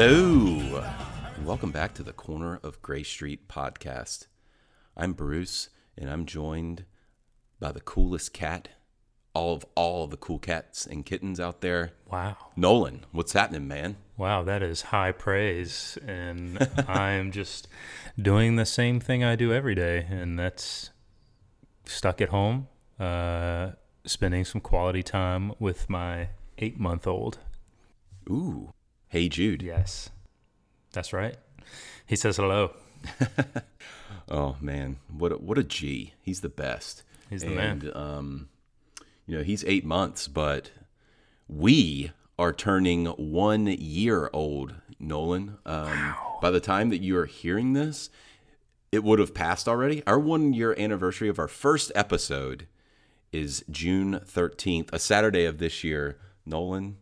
Hello, and welcome back to the Corner of Grey Street podcast. I'm Bruce, and I'm joined by the coolest cat, all of all of the cool cats and kittens out there. Wow. Nolan, what's happening, man? Wow, that is high praise. And I'm just doing the same thing I do every day, and that's stuck at home, uh, spending some quality time with my eight month old. Ooh, hey Jude. Yes, that's right. He says hello. Oh man, what a, what a G. He's the best. He's the and, man. Um, you know, he's eight months, but we are turning one year old. Nolan. Um, By the time that you are hearing this, it would have passed already. Our one year anniversary of our first episode is June thirteenth, a Saturday of this year. Nolan,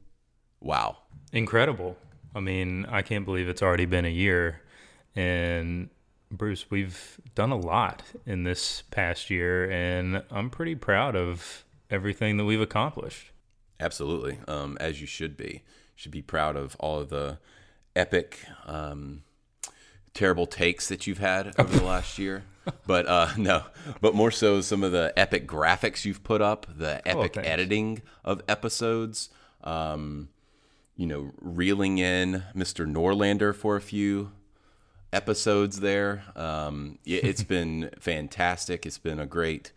wow. Incredible. I mean, I can't believe it's already been a year. And Bruce, we've done a lot in this past year, and I'm pretty proud of everything that we've accomplished. Absolutely, um, as you should be. Should be proud of all of the epic, um, terrible takes that you've had over the last year. But uh, no, but more so some of the epic graphics you've put up, the epic thanks. editing of episodes. Um, you know, reeling in Mr. Norlander for a few episodes there. Um, it's been fantastic. It's been a great.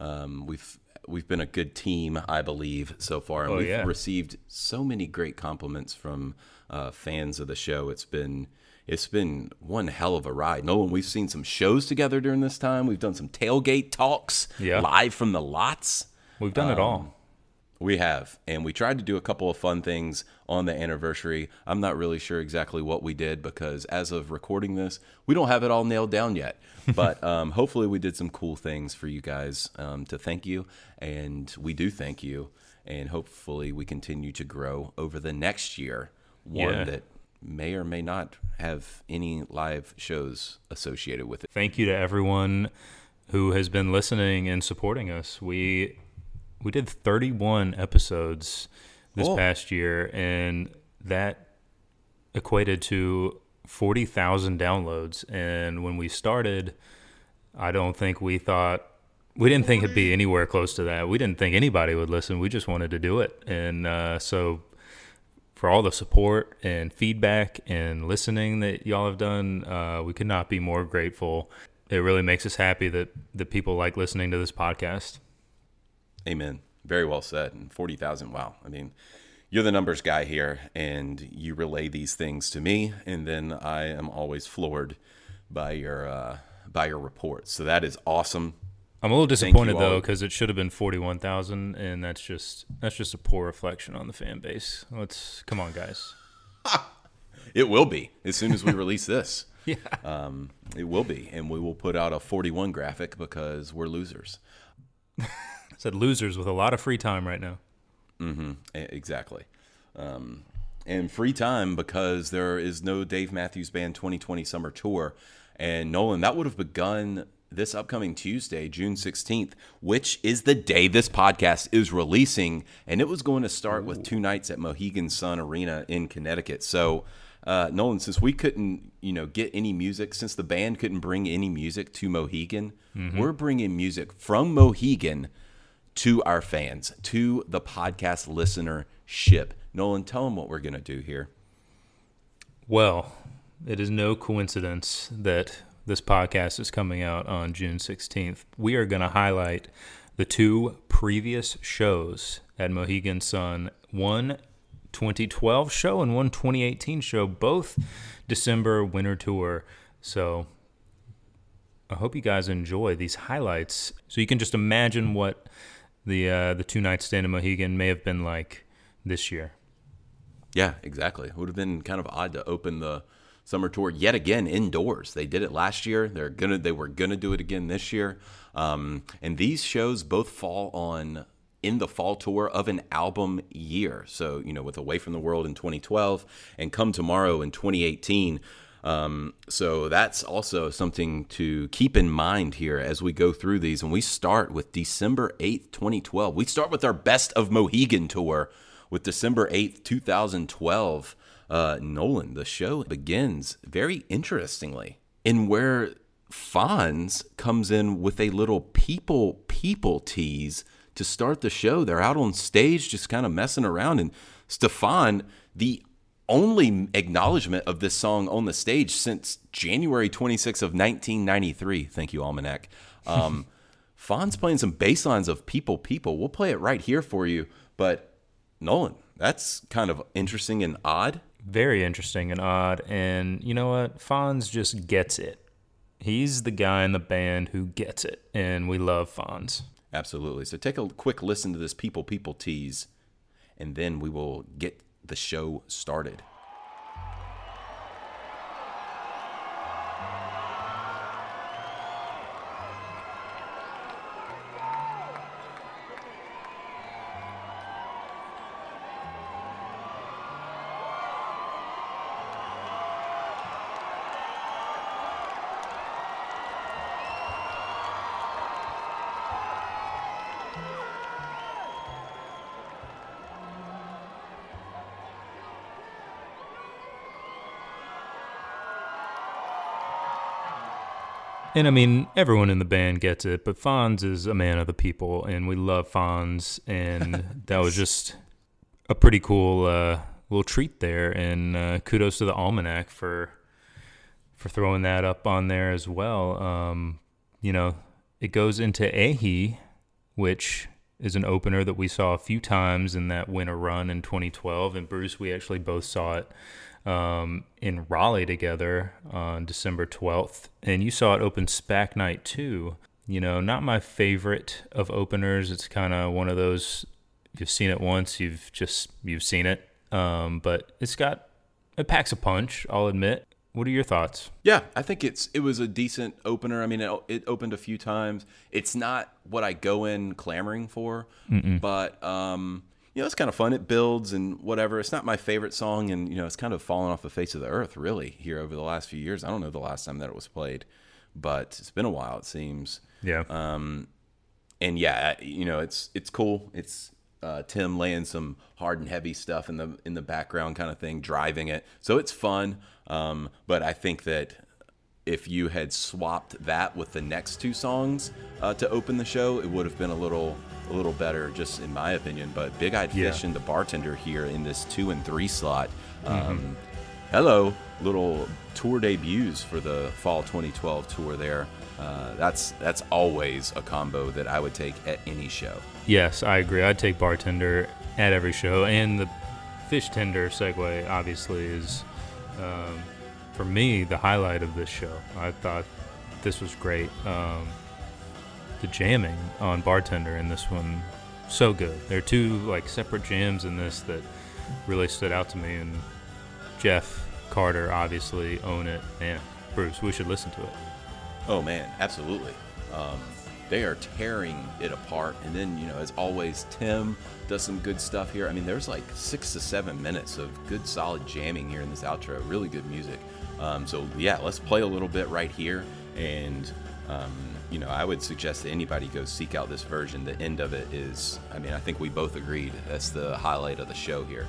Um, we've we've been a good team, I believe, so far, and Oh, we've yeah. received so many great compliments from uh, fans of the show. It's been it's been one hell of a ride. Nolan, we've seen some shows together during this time. We've done some tailgate talks Yeah. live from the lots. We've done it all. We have, and we tried to do a couple of fun things on the anniversary. I'm not really sure exactly what we did because as of recording this, we don't have it all nailed down yet. But um, hopefully, we did some cool things for you guys um, to thank you, and we do thank you, and hopefully, we continue to grow over the next year. One Yeah. that may or may not have any live shows associated with it. Thank you to everyone who has been listening and supporting us. We we did 31 episodes this Oh. past year, and that equated to 40,000 downloads. And when we started, I don't think we thought we didn't think it'd be anywhere close to that. We didn't think anybody would listen. We just wanted to do it, and uh, so for all the support and feedback and listening that y'all have done, uh, we could not be more grateful. It really makes us happy that that people like listening to this podcast. Amen. Very well said. And 40,000, wow. I mean, you're the numbers guy here, and you relay these things to me, and then I am always floored by your uh, by your reports. So that is awesome. I'm a little disappointed though because it should have been 41,000, and that's just that's just a poor reflection on the fan base. Let's come on, guys. It will be as soon as we release this. Yeah. Um, it will be, and we will put out a 41 graphic because we're losers. Said losers with a lot of free time right now. E- Exactly. Um, and free time because there is no Dave Matthews Band 2020 Summer Tour. And Nolan, that would have begun this upcoming Tuesday, June 16th, which is the day this podcast is releasing. And it was going to start with two nights at Mohegan Sun Arena in Connecticut. So, uh, Nolan, since we couldn't, you know, get any music, since the band couldn't bring any music to Mohegan, we're bringing music from Mohegan to our fans, to the podcast listenership. Nolan, tell them what we're going to do here. Well, it is no coincidence that this podcast is coming out on June 16th. We are going to highlight the two previous shows at Mohegan Sun one 2012 show and one 2018 show, both December winter tour. So I hope you guys enjoy these highlights. So you can just imagine what the uh, the two night stand in Mohegan may have been like this year. Yeah, exactly. It would have been kind of odd to open the summer tour yet again indoors. They did it last year. They're gonna they were gonna do it again this year. Um, and these shows both fall on in the fall tour of an album year. So you know, with Away from the World in 2012 and Come Tomorrow in 2018. Um, so that's also something to keep in mind here as we go through these. And we start with December 8th, 2012. We start with our Best of Mohegan tour with December 8th, 2012. Uh, Nolan, the show begins very interestingly in where Fonz comes in with a little people people tease to start the show. They're out on stage just kind of messing around, and Stefan, the only acknowledgement of this song on the stage since January 26th of 1993. Thank you, Almanac. Um, Fonz playing some bass lines of People People. We'll play it right here for you. But Nolan, that's kind of interesting and odd. Very interesting and odd. And you know what? Fonz just gets it. He's the guy in the band who gets it. And we love Fonz. Absolutely. So take a quick listen to this People People tease, and then we will get the show started. And I mean, everyone in the band gets it, but Fonz is a man of the people, and we love Fonz, and that was just a pretty cool uh, little treat there. And uh, kudos to the Almanac for for throwing that up on there as well. Um, you know, it goes into Ahi, which is an opener that we saw a few times in that winter run in 2012. And Bruce, we actually both saw it um, in Raleigh together on December 12th, and you saw it open SPAC night too. You know, not my favorite of openers. It's kind of one of those you've seen it once, you've just you've seen it. Um, but it's got it packs a punch. I'll admit. What are your thoughts? Yeah, I think it's it was a decent opener. I mean, it, it opened a few times. It's not what I go in clamoring for, Mm-mm. but um, you know, it's kind of fun. It builds and whatever. It's not my favorite song, and you know, it's kind of fallen off the face of the earth really here over the last few years. I don't know the last time that it was played, but it's been a while. It seems. Yeah. Um, and yeah, you know, it's it's cool. It's uh, Tim laying some hard and heavy stuff in the in the background, kind of thing, driving it. So it's fun. Um, but I think that if you had swapped that with the next two songs uh, to open the show, it would have been a little a little better, just in my opinion. But Big Eyed Fish yeah. and the bartender here in this two and three slot. Um, mm-hmm. Hello, little tour debuts for the fall 2012 tour. There, uh, that's that's always a combo that I would take at any show. Yes, I agree. I'd take bartender at every show, and the fish tender segue obviously is. Um, for me, the highlight of this show. I thought this was great. Um, the jamming on Bartender in this one so good. There are two like separate jams in this that really stood out to me, and Jeff Carter obviously own it. And Bruce, we should listen to it. Oh man, absolutely. Um, they are tearing it apart, and then you know, as always, Tim does some good stuff here. I mean, there's like six to seven minutes of good, solid jamming here in this outro. Really good music. Um, so yeah, let's play a little bit right here, and um, you know, I would suggest that anybody go seek out this version. The end of it is, I mean, I think we both agreed that's the highlight of the show here.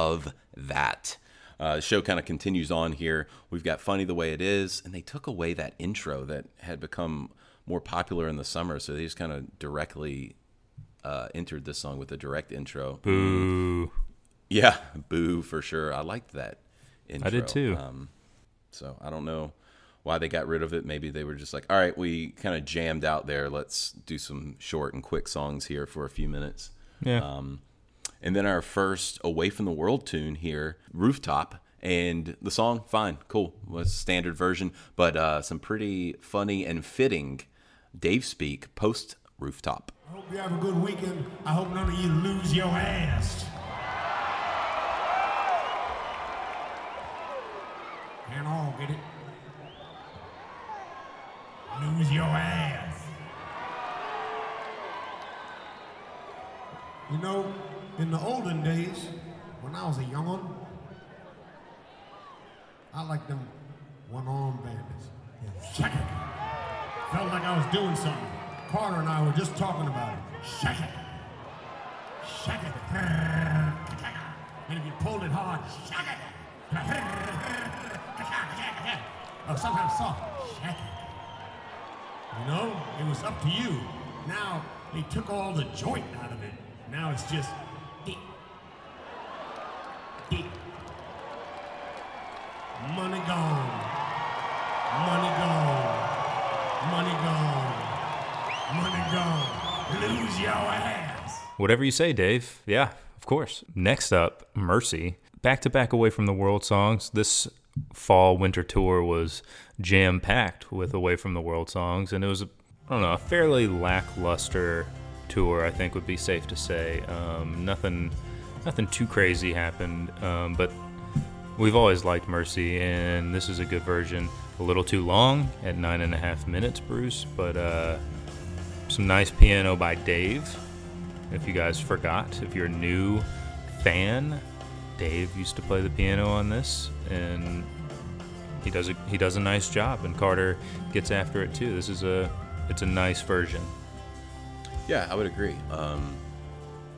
Love that. Uh, the show kind of continues on here. We've got Funny the Way It Is, and they took away that intro that had become more popular in the summer, so they just kind of directly uh, entered this song with a direct intro. Boo. Yeah, boo for sure. I liked that intro. I did too. Um, so I don't know why they got rid of it. Maybe they were just like, all right, we kind of jammed out there. Let's do some short and quick songs here for a few minutes. Yeah. Um, and then our first Away from the World tune here, Rooftop. And the song, fine, cool, was standard version, but uh, some pretty funny and fitting Dave speak post Rooftop. I hope you have a good weekend. I hope none of you lose your ass. Can't all get it. Lose your ass. You know, in the olden days, when I was a young one, I liked them one-arm bandits. Shake it. Felt like I was doing something. Carter and I were just talking about it. Shake it. Shake it. And if you pulled it hard, shake it. Or sometimes soft. Shake it. You know, it was up to you. Now they took all the joint out of it. Now it's just deep. Deep. Money gone. Money gone. Money gone. Money gone. Lose your ass. Whatever you say, Dave. Yeah, of course. Next up, Mercy. Back to back away from the world songs. This fall winter tour was jam packed with away from the world songs, and it was, I don't know, a fairly lackluster tour. I think would be safe to say. Um, nothing, nothing too crazy happened, um, but we've always liked Mercy, and this is a good version. A little too long at nine and a half minutes, Bruce, but uh, some nice piano by Dave. If you guys forgot, if you're a new fan, Dave used to play the piano on this, and he does a he does a nice job. And Carter gets after it too. This is a it's a nice version. Yeah, I would agree. Um,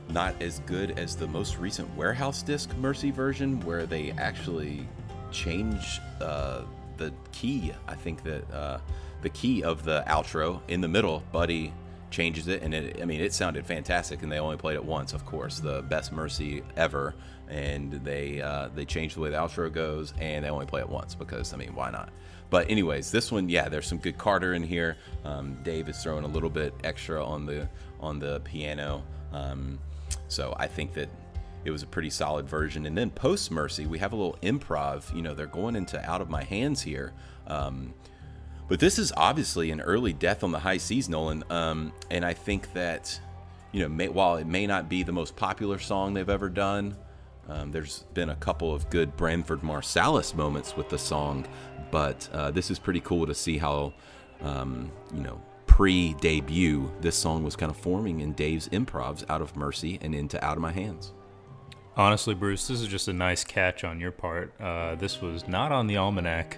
not as good as the most recent Warehouse Disc Mercy version, where they actually change uh, the key. I think that uh, the key of the outro in the middle, Buddy changes it, and it, I mean, it sounded fantastic. And they only played it once, of course, the best Mercy ever. And they uh, they changed the way the outro goes, and they only play it once because I mean, why not? But anyways, this one, yeah, there's some good Carter in here. Um, Dave is throwing a little bit extra on the on the piano. Um, so I think that it was a pretty solid version. And then post Mercy, we have a little improv. You know, they're going into Out of My Hands here. Um, but this is obviously an early death on the high seas, Nolan. Um, and I think that, you know, may, while it may not be the most popular song they've ever done, um, there's been a couple of good Branford Marsalis moments with the song. But uh, this is pretty cool to see how, um, you know, pre debut, this song was kind of forming in Dave's improvs out of Mercy and into Out of My Hands. Honestly, Bruce, this is just a nice catch on your part. Uh, this was not on the almanac.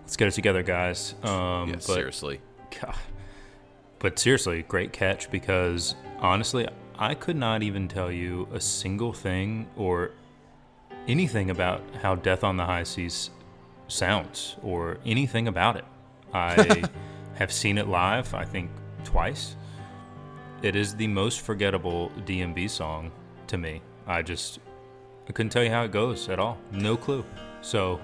Let's get it together, guys. Um, Yeah, but, seriously. God. But seriously, great catch because honestly, I could not even tell you a single thing or anything about how Death on the High Seas sounds or anything about it. I have seen it live, I think twice. It is the most forgettable DMB song to me. I just I couldn't tell you how it goes at all. No clue. So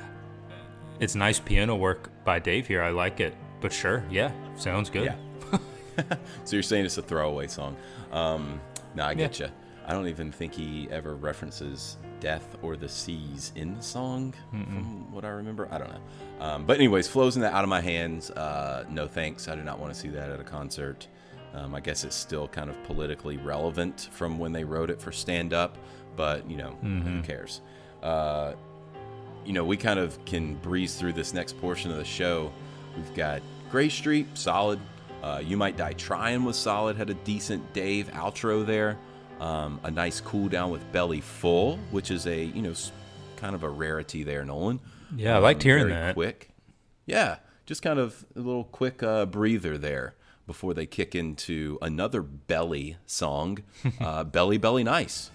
it's nice piano work by Dave here. I like it. But sure, yeah, sounds good. Yeah. so you're saying it's a throwaway song? Um, no, I get you. I don't even think he ever references death or the seas in the song, from what I remember. I don't know. Um, but anyways, flows in that out of my hands. Uh, no thanks. I do not want to see that at a concert. Um, I guess it's still kind of politically relevant from when they wrote it for stand up, but you know, who cares? Uh, you know, we kind of can breeze through this next portion of the show. We've got Grey Street, solid. Uh, you Might Die Trying was solid, had a decent Dave outro there. Um, a nice cool down with Belly Full, which is a, you know, kind of a rarity there, Nolan. Yeah, I liked hearing very that. Quick. Yeah, just kind of a little quick uh, breather there before they kick into another Belly song, uh, Belly Belly Nice.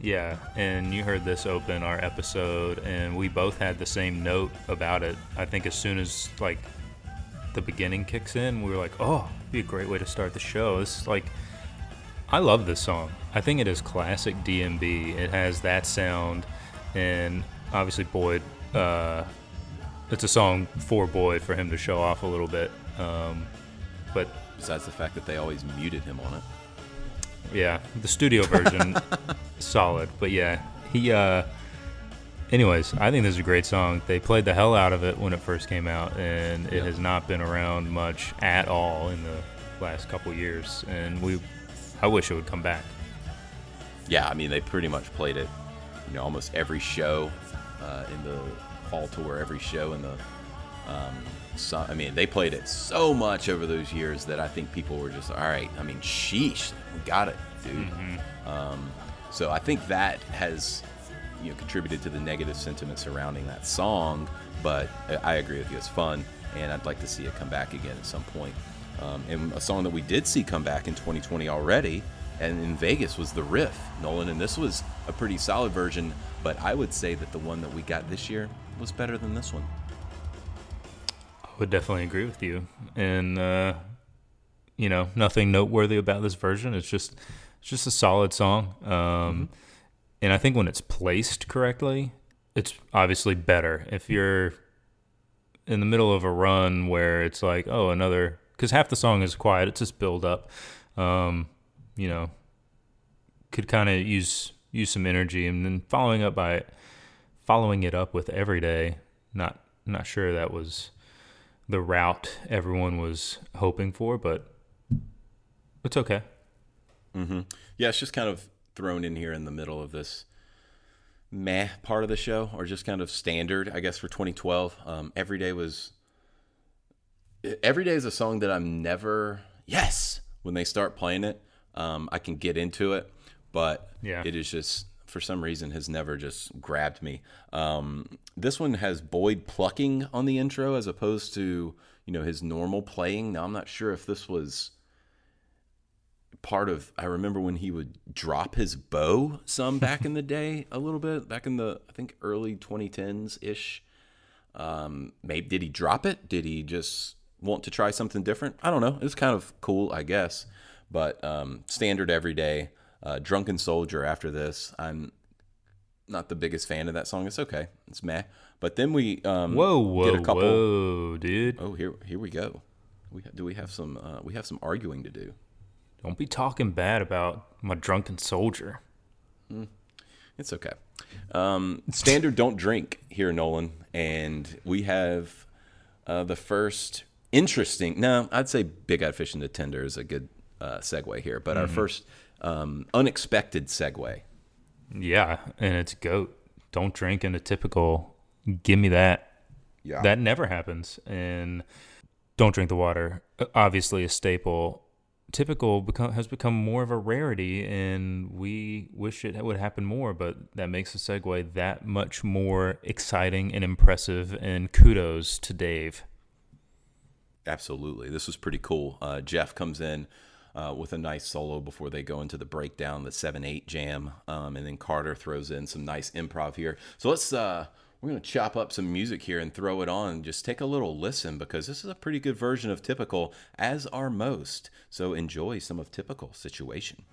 Yeah, and you heard this open our episode, and we both had the same note about it. I think as soon as like the beginning kicks in, we were like, "Oh, it'd be a great way to start the show." This is like, I love this song. I think it is classic DMB. It has that sound, and obviously Boyd. Uh, it's a song for Boyd for him to show off a little bit. Um, but Besides the fact that they always muted him on it. yeah, the studio version solid, but yeah, he uh anyways, I think this is a great song. They played the hell out of it when it first came out and it Yep. has not been around much at all in the last couple years and we I wish it would come back. Yeah, I mean they pretty much played it, you know, almost every show uh, in the fall tour, every show in the. Um, so, I mean, they played it so much over those years that I think people were just all right. I mean, sheesh, we got it, dude. Um, so I think that has, you know, contributed to the negative sentiment surrounding that song. But I I agree with you, it's fun, and I'd like to see it come back again at some point. Um, and a song that we did see come back in 2020 already, and in Vegas was the riff, Nolan. And this was a pretty solid version, but I would say that the one that we got this year was better than this one. I would definitely agree with you. And uh you know, nothing noteworthy about this version. It's just it's just a solid song. Um and I think when it's placed correctly, it's obviously better. If you're in the middle of a run where it's like, oh, another cuz half the song is quiet, it's just build up. Um, you know, could kind of use use some energy and then following up by following it up with everyday not not sure that was the route everyone was hoping for but it's okay Mm-hmm. Yeah, it's just kind of thrown in here in the middle of this meh part of the show, or just kind of standard, I guess, for 2012. Um, Every Day was. Every Day is a song that I'm never. Yes! When they start playing it, um, I can get into it, but Yeah. it is just, for some reason, has never just grabbed me. Um, this one has Boyd plucking on the intro as opposed to, you know, his normal playing. Now, I'm not sure if this was part of I remember when he would drop his bow some back in the day a little bit back in the I think early 2010s ish um maybe did he drop it did he just want to try something different I don't know. It's kind of cool I guess. But um standard every day uh drunken soldier after this I'm not the biggest fan of that song. It's okay. It's meh. But then we um whoa whoa get a couple whoa dude. Oh here here we go. We do we have some uh, we have some arguing to do? Don't be talking bad about my drunken soldier. It's okay. Um, standard don't drink here, Nolan, and we have uh, the first interesting. No, I'd say Big Eyed Fish the Tender is a good uh, segue here, but our first um, unexpected segue. yeah and it's goat. Don't drink in a typical give me that. Yeah, that never happens and don't drink the water obviously a staple. Typical become, has become more of a rarity and we wish it would happen more but that makes the segue that much more exciting and impressive and kudos to dave absolutely. This was pretty cool. Uh, Jeff comes in. Uh, with a nice solo before they go into the breakdown, the seven eight jam, um, and then Carter throws in some nice improv here. So let's uh, we're gonna chop up some music here and throw it on. Just take a little listen because this is a pretty good version of typical, as are most. So enjoy some of typical situation.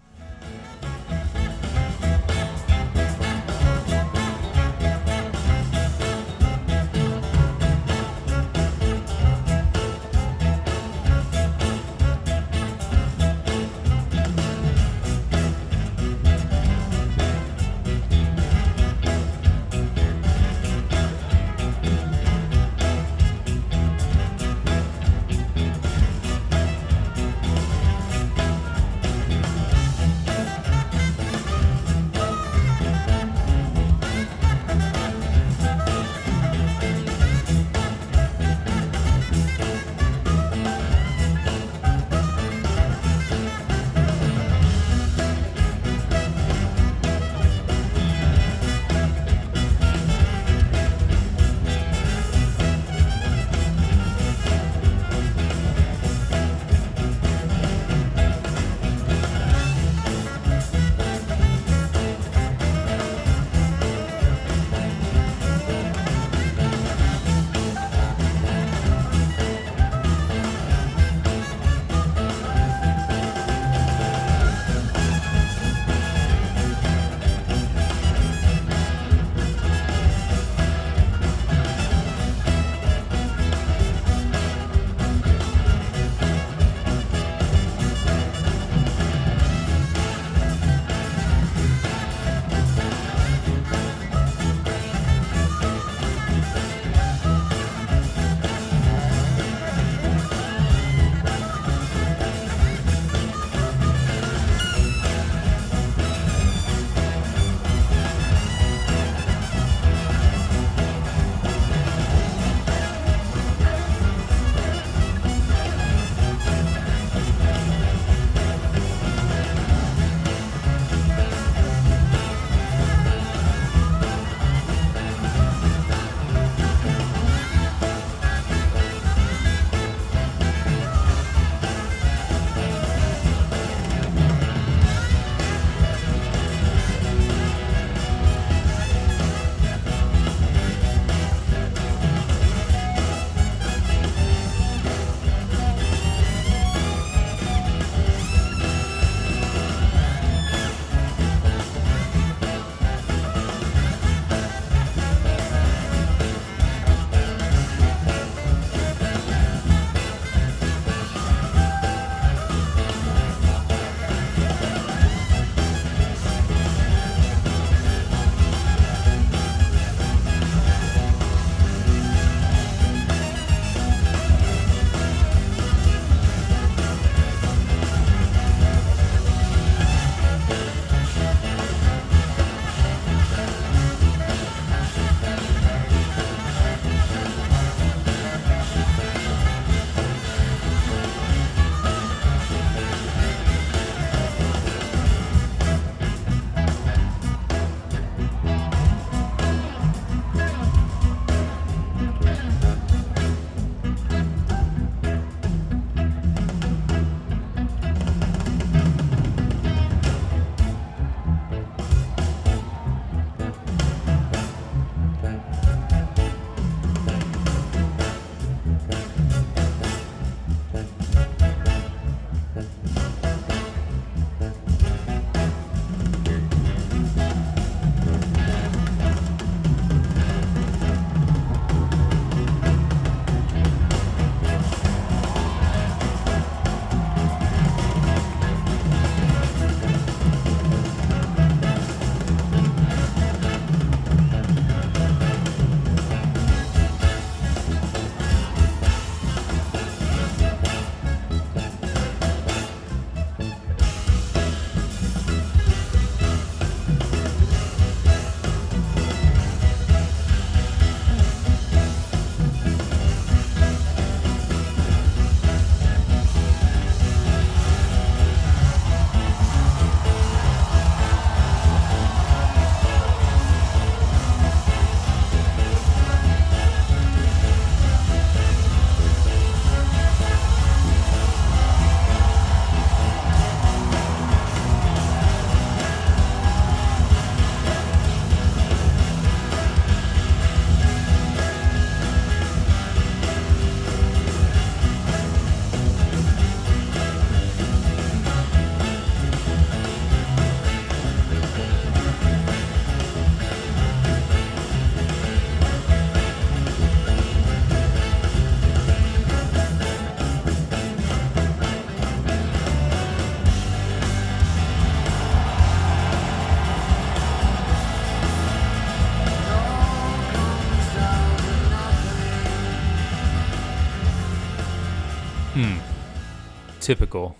Typical.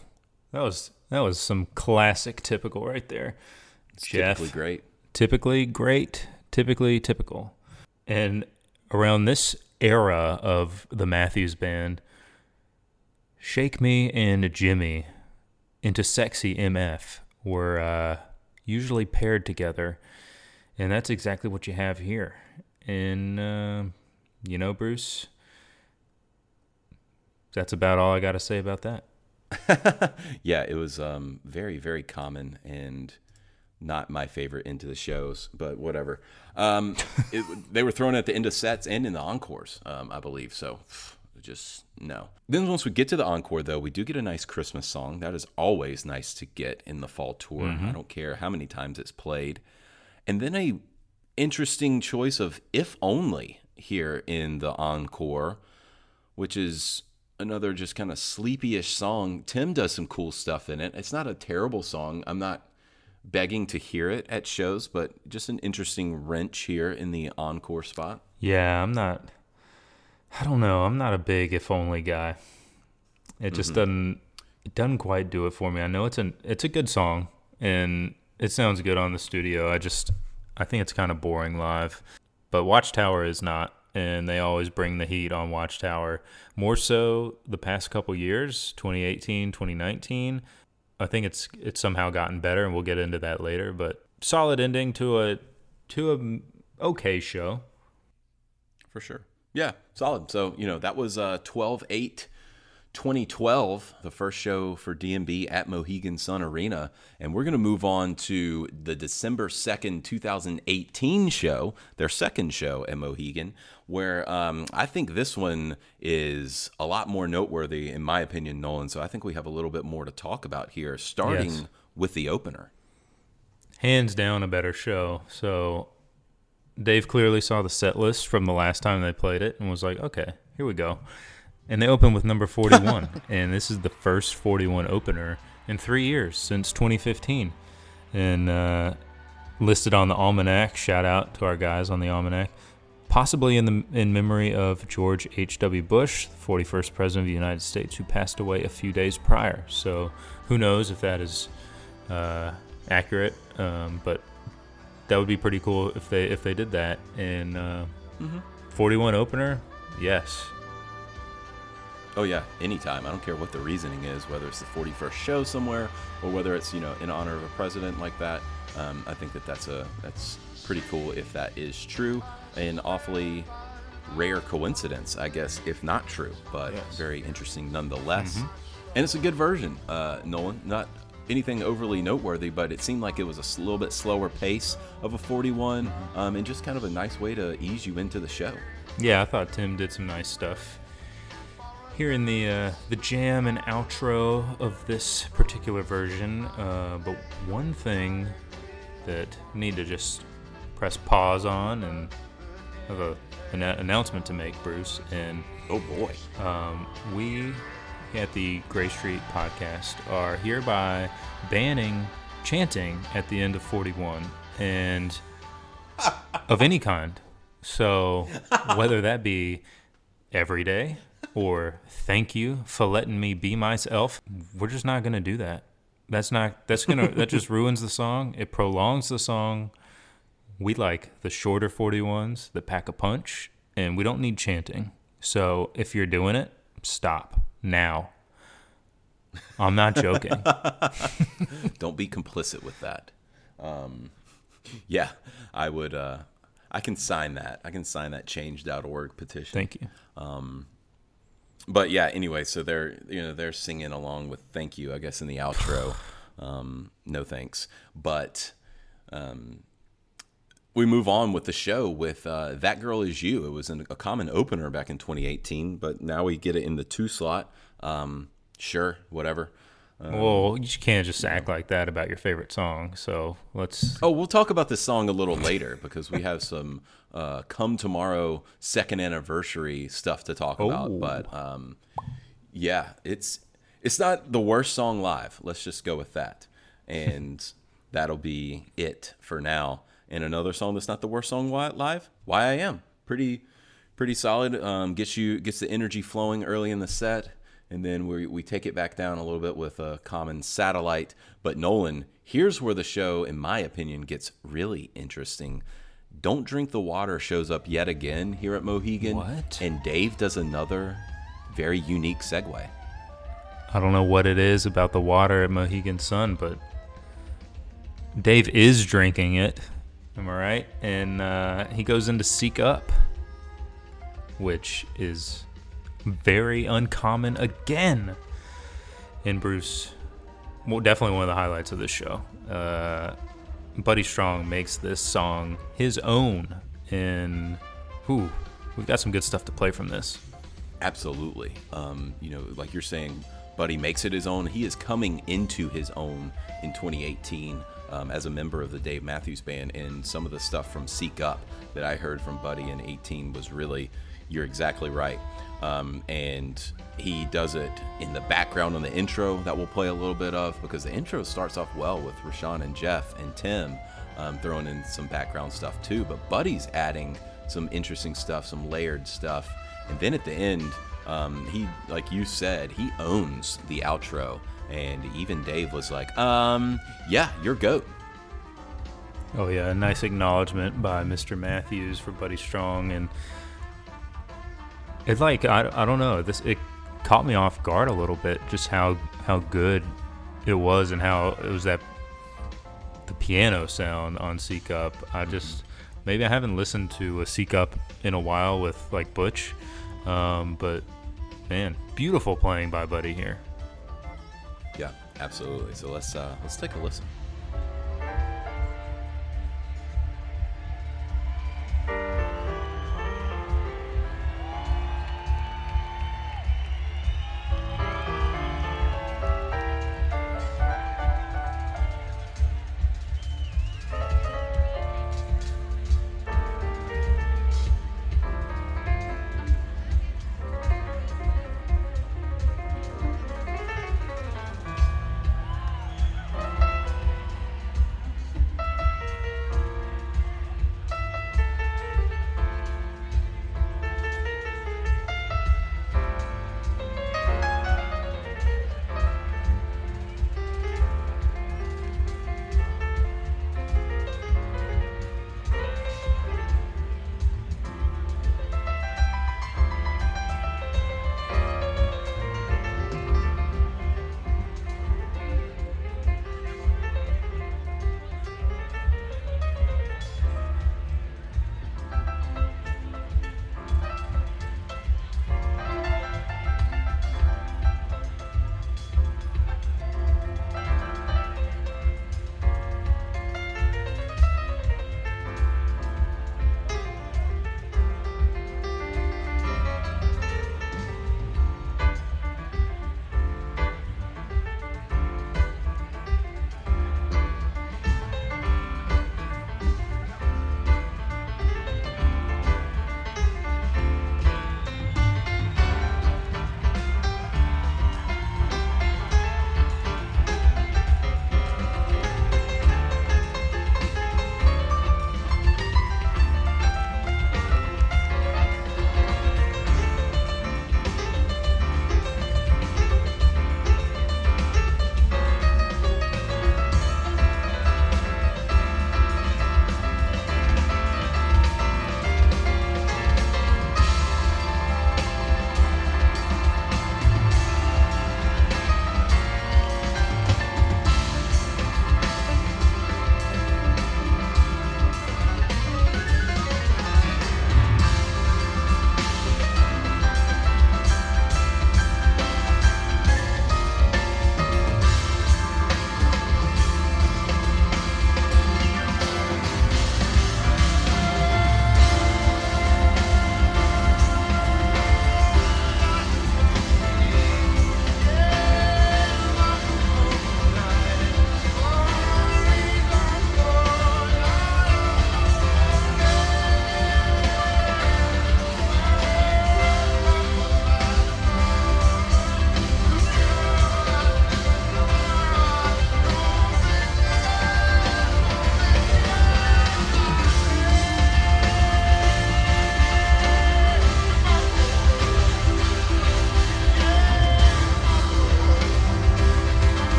That was that was some classic typical right there. Jeff. Typically great. typically great, typically typical. And around this era of the Matthews Band, Shake Me and Jimmy into Sexy MF were uh, usually paired together. And that's exactly what you have here. And, uh, you know, Bruce, that's about all I got to say about that. Yeah, it was um, very, very common and not my favorite into the shows, but whatever. Um, it, they were thrown at the end of sets and in the encores, um, I believe. So just no. Then once we get to the encore, though, we do get a nice Christmas song. That is always nice to get in the fall tour. I don't care how many times it's played. And then a interesting choice of "If Only" here in the encore, which is another just kind of sleepy-ish song. Tim does some cool stuff in it. It's not a terrible song. I'm not begging to hear it at shows, but just an interesting wrench here in the encore spot. Yeah, I'm not. I don't know. I'm not a big if only guy. It just mm-hmm. doesn't. It doesn't quite do it for me. I know it's an. It's a good song and it sounds good on the studio. I just. I think it's kind of boring live. But Watchtower is not, and they always bring the heat on Watchtower. More so the past couple years, 2018, 2019. I think it's it's somehow gotten better, and we'll get into that later. But solid ending to a to a okay show. For sure. Yeah, solid. So, you know, that was uh 12 8 2012, the first show for DMB at Mohegan Sun Arena. And we're going to move on to the December 2nd, 2018 show, their second show at Mohegan, where um, I think this one is a lot more noteworthy, in my opinion, Nolan. So I think we have a little bit more to talk about here, starting Yes. with the opener. hands down a better show. So Dave clearly saw the set list from the last time they played it and was like, okay, here we go. And they open with number 41. and this is the first 41 opener in three years since 2015. And uh, listed on the almanac. Shout out to our guys on the almanac. Possibly in the in memory of George H.W. Bush, the 41st president of the United States, who passed away a few days prior. So who knows if that is uh, accurate, um, but that would be pretty cool if they if they did that. And uh, 41 opener, yes, Oh yeah, anytime. I don't care what the reasoning is, whether it's the 41st show somewhere or whether it's you know in honor of a president like that. Um, I think that that's a that's pretty cool if that is true. An awfully rare coincidence, I guess, if not true, but Yes. very interesting nonetheless. And it's a good version, uh, Nolan. Not anything overly noteworthy, but it seemed like it was a little bit slower pace of a 41, um, and just kind of a nice way to ease you into the show. yeah. I thought Tim did some nice stuff here in the uh, the jam and outro of this particular version. Uh, but one thing that we need to just press pause on and have a an announcement to make, Bruce, and Oh boy. um, we at the Grey Street podcast are hereby banning chanting at the end of 41 and of any kind. So, whether that be every day or thank you for letting me be myself, we're just not going to do that. That's not, that's going to, that just ruins the song. It prolongs the song. We like the shorter 41s that pack a punch, and we don't need chanting. So if you're doing it, stop now. I'm not joking. don't be complicit with that. Um, yeah, I would. Uh, I can sign that. I can sign that change.org petition. Thank you. But yeah, anyway, so they're you know they're singing along with "Thank You," I guess in the outro. um, no thanks, but um, we move on with the show with uh, "That Girl Is You." It was an, a common opener back in 2018, but now we get it in the two slot. Um, sure, whatever. Well, you can't just act like that about your favorite song. So let's. Oh, we'll talk about this song a little later because we have some uh, "Come Tomorrow" second anniversary stuff to talk about. Oh. But um, yeah, it's it's not the worst song live. Let's just go with that, and that'll be it for now. And another song that's not the worst song live, "Why I Am," pretty pretty solid. Um, gets you gets the energy flowing early in the set, and then we, we take it back down a little bit with a common satellite. But Nolan, here's where the show, in my opinion, gets really interesting. Don't Drink the Water shows up yet again here at Mohegan. What? And Dave does another very unique segue. I don't know what it is about the water at Mohegan Sun, but Dave is drinking it. Am I right? And uh, he goes into Seek Up, which is very uncommon again in Bruce. Well, definitely one of the highlights of this show. Uh, Buddy Strong makes this song his own, and whew, we've got some good stuff to play from this. Absolutely. Um, you know, like you're saying, Buddy makes it his own. He is coming into his own in 2018 um, as a member of the Dave Matthews Band. And some of the stuff from Seek Up that I heard from Buddy in 18 was really, you're exactly right. Um, and he does it in the background on the intro that we'll play a little bit of because the intro starts off well with Rashawn and Jeff and Tim um, throwing in some background stuff too. But Buddy's adding some interesting stuff, some layered stuff. And then at the end, um, he, like you said, he owns the outro. And even Dave was like, um, yeah, you're GOAT. Oh yeah, a nice acknowledgement by Mr. Matthews for Buddy Strong, and it's like I, I don't know this it caught me off guard a little bit just how how good it was and how it was that the piano sound on Seek Up. I just maybe I haven't listened to a Seek Up in a while with like Butch, um, but man, beautiful playing by Buddy here. Yeah, absolutely. So let's uh, let's take a listen.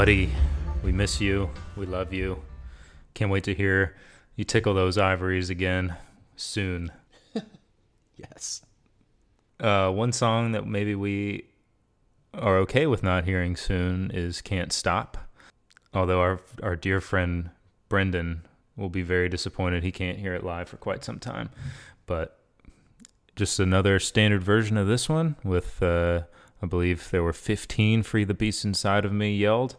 Buddy. We miss you. We love you. Can't wait to hear you tickle those ivories again soon. Yes. Uh, one song that maybe we are okay with not hearing soon is Can't Stop. Although our our dear friend Brendan will be very disappointed he can't hear it live for quite some time. But just another standard version of this one with uh, I believe there were 15 Free the Beast Inside of Me yelled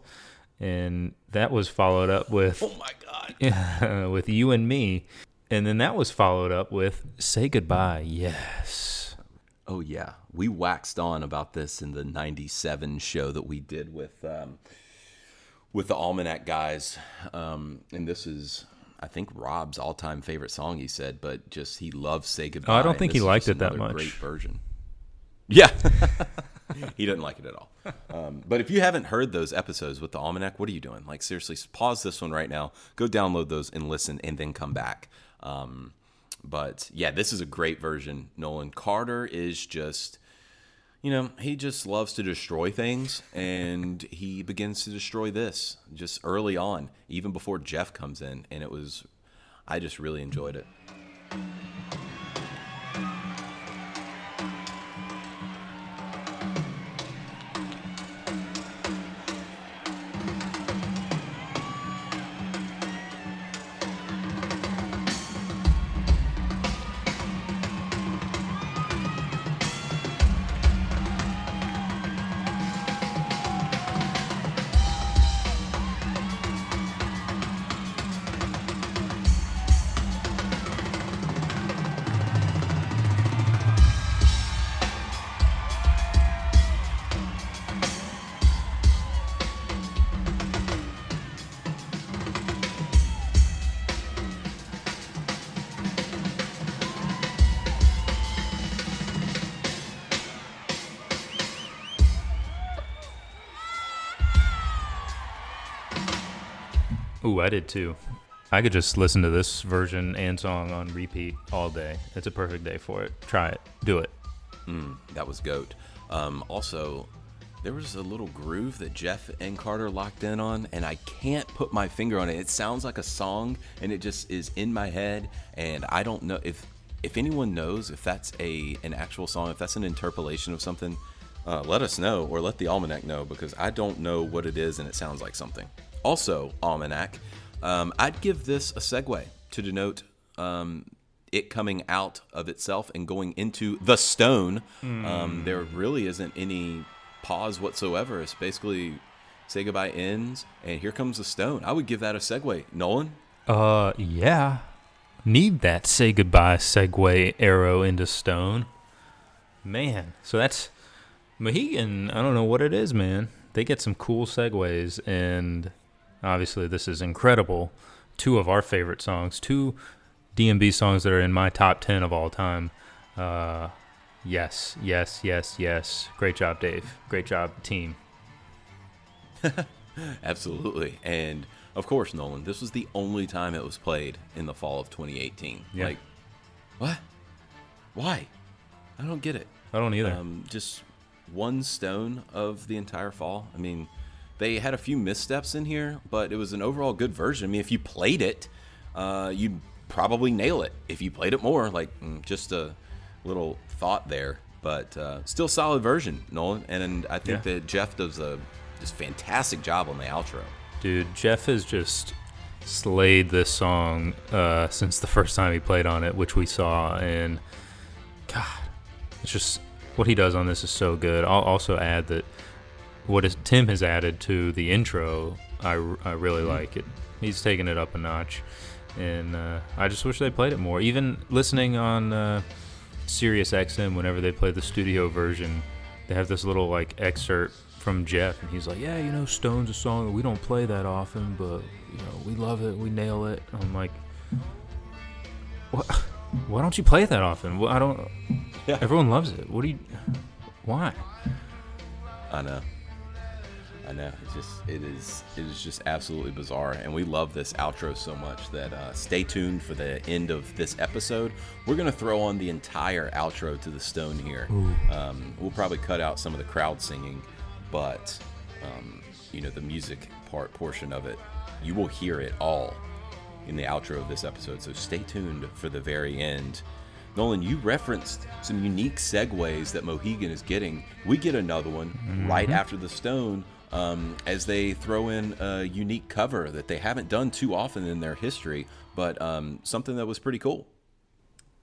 and that was followed up with Oh my God. with you and me and then that was followed up with Say Goodbye. Yes. Oh yeah, we waxed on about this in the '97 show that we did with um, with the Almanac guys, um, and this is. I think Rob's all-time favorite song. He said, but just he loves "Say Goodbye." Oh, I don't think he liked it that much. Great version. Yeah, he doesn't like it at all. Um, but if you haven't heard those episodes with the Almanac, what are you doing? Like seriously, pause this one right now. Go download those and listen, and then come back. Um, but yeah, this is a great version. Nolan Carter is just, you know, he just loves to destroy things, and he begins to destroy this just early on, even before Jeff comes in, and it was, I just really enjoyed it. I did too. I could just listen to this version and song on repeat all day. It's a perfect day for it. Try it. Do it. That was goat. Um, also, there was a little groove that Jeff and Carter locked in on, and I can't put my finger on it. It sounds like a song, and it just is in my head, and I don't know if if anyone knows if that's a an actual song, if that's an interpolation of something. Uh, let us know, or let the almanac know, because I don't know what it is, and it sounds like something. Also, almanac, um, I'd give this a segue to denote um, it coming out of itself and going into the stone. Um, there really isn't any pause whatsoever. It's basically say goodbye ends, and here comes the stone. I would give that a segue. Nolan, Uh, yeah. Need that say goodbye segue arrow into stone. Man, so that's Mohegan. I don't know what it is, man. They get some cool segues, and obviously, this is incredible. Two of our favorite songs, two DMB songs that are in my top 10 of all time. Uh, yes, yes, yes, yes. Great job, Dave. Great job, team. absolutely, and of course, Nolan. This was the only time it was played in the fall of 2018. Yeah. Like, what? Why? I don't get it. I don't either. Um, just one stone of the entire fall. I mean, they had a few missteps in here, but it was an overall good version. I mean, if you played it, uh, you'd probably nail it. If you played it more, like mm, just a little thought there, but uh, still solid version, Nolan. And, and I think Yeah. that Jeff does a just fantastic job on the outro. Dude, Jeff has just slayed this song uh, since the first time he played on it, which we saw. And God, it's just what he does on this is so good. I'll also add that what is, Tim has added to the intro, I, I really like it. He's taken it up a notch. And uh, I just wish they played it more. Even listening on uh, Sirius XM, whenever they play the studio version, they have this little like excerpt from Jeff, and he's like, "Yeah, you know, Stone's a song that we don't play that often, but you know, we love it, we nail it." I'm like, "What? Why don't you play it that often? Well, I don't. Yeah. Everyone loves it. What do you? Why? I know. I know. It's just it is it is just absolutely bizarre, and we love this outro so much that uh, stay tuned for the end of this episode. We're gonna throw on the entire outro to the stone here. Um, we'll probably cut out some of the crowd singing, but um, you know the music part portion of it. You will hear it all in the outro of this episode. So stay tuned for the very end. Nolan, you referenced some unique segues that Mohegan is getting. We get another one mm-hmm. right after the Stone um, as they throw in a unique cover that they haven't done too often in their history, but um, something that was pretty cool.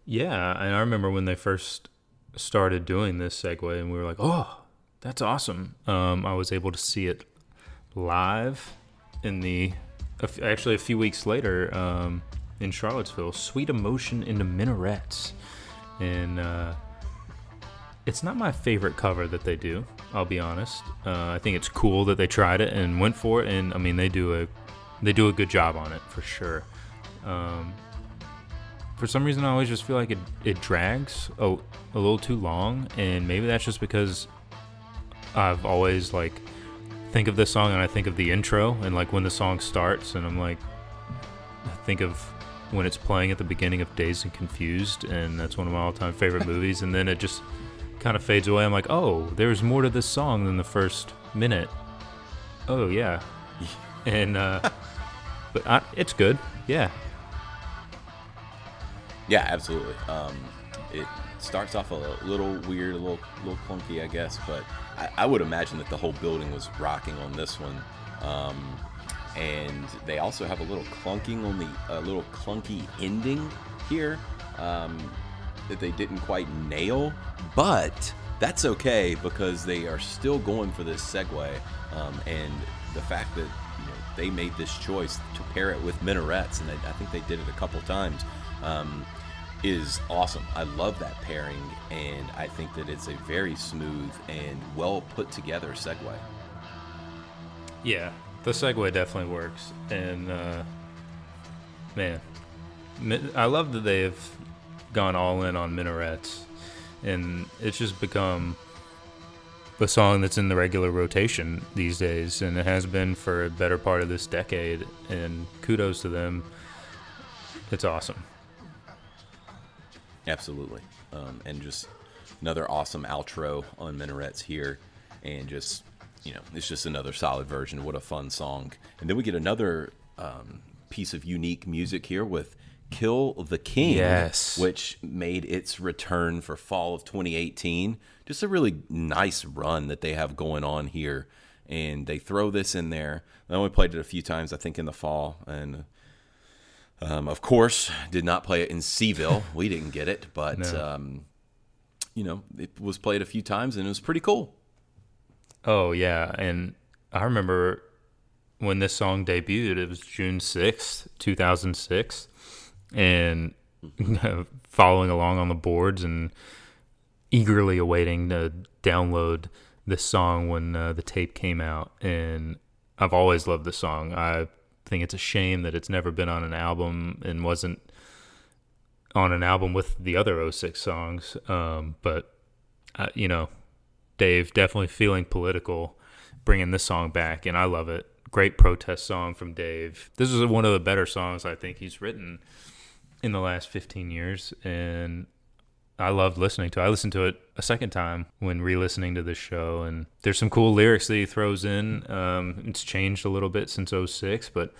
Yeah, and I remember when they first started doing this segue, and we were like, "Oh, that's awesome!" Um, I was able to see it live in the actually a few weeks later um, in Charlottesville. Sweet emotion into minarets, and uh, it's not my favorite cover that they do. I'll be honest. Uh, I think it's cool that they tried it and went for it, and I mean they do a they do a good job on it for sure. Um, for some reason, I always just feel like it, it drags a, a little too long, and maybe that's just because I've always like think of this song and I think of the intro and like when the song starts, and I'm like, I think of when it's playing at the beginning of Dazed and Confused, and that's one of my all-time favorite movies, and then it just kind of fades away. I'm like, oh, there's more to this song than the first minute. Oh yeah, and uh, but I, it's good. Yeah, yeah, absolutely. Um, it starts off a little weird, a little little clunky, I guess, but I, I would imagine that the whole building was rocking on this one. Um, and they also have a little clunking on the a little clunky ending here um, that they didn't quite nail, but that's okay because they are still going for this segue, um, and the fact that you know they made this choice to pair it with minarets, and I think they did it a couple times. Um, is awesome. I love that pairing, and I think that it's a very smooth and well put together segue. Yeah, the segue definitely works, and uh, man, I love that they've gone all in on minarets, and it's just become a song that's in the regular rotation these days, and it has been for a better part of this decade. And kudos to them. It's awesome. Absolutely. Um, and just another awesome outro on Minarets here. And just, you know, it's just another solid version. What a fun song. And then we get another um, piece of unique music here with Kill the King, yes. which made its return for fall of 2018. Just a really nice run that they have going on here. And they throw this in there. I only played it a few times, I think, in the fall. And um, of course, did not play it in C'ville. we didn't get it, but no. um, you know, it was played a few times and it was pretty cool. Oh yeah, and I remember when this song debuted. It was June sixth, two thousand six, and following along on the boards and eagerly awaiting to download this song when uh, the tape came out. And I've always loved the song. I think it's a shame that it's never been on an album and wasn't on an album with the other 06 songs. Um, but, uh, you know, Dave definitely feeling political, bringing this song back, and I love it. Great protest song from Dave. This is one of the better songs I think he's written in the last 15 years, and I loved listening to. It. I listened to it a second time when re-listening to this show, and there's some cool lyrics that he throws in. Um, it's changed a little bit since 06, but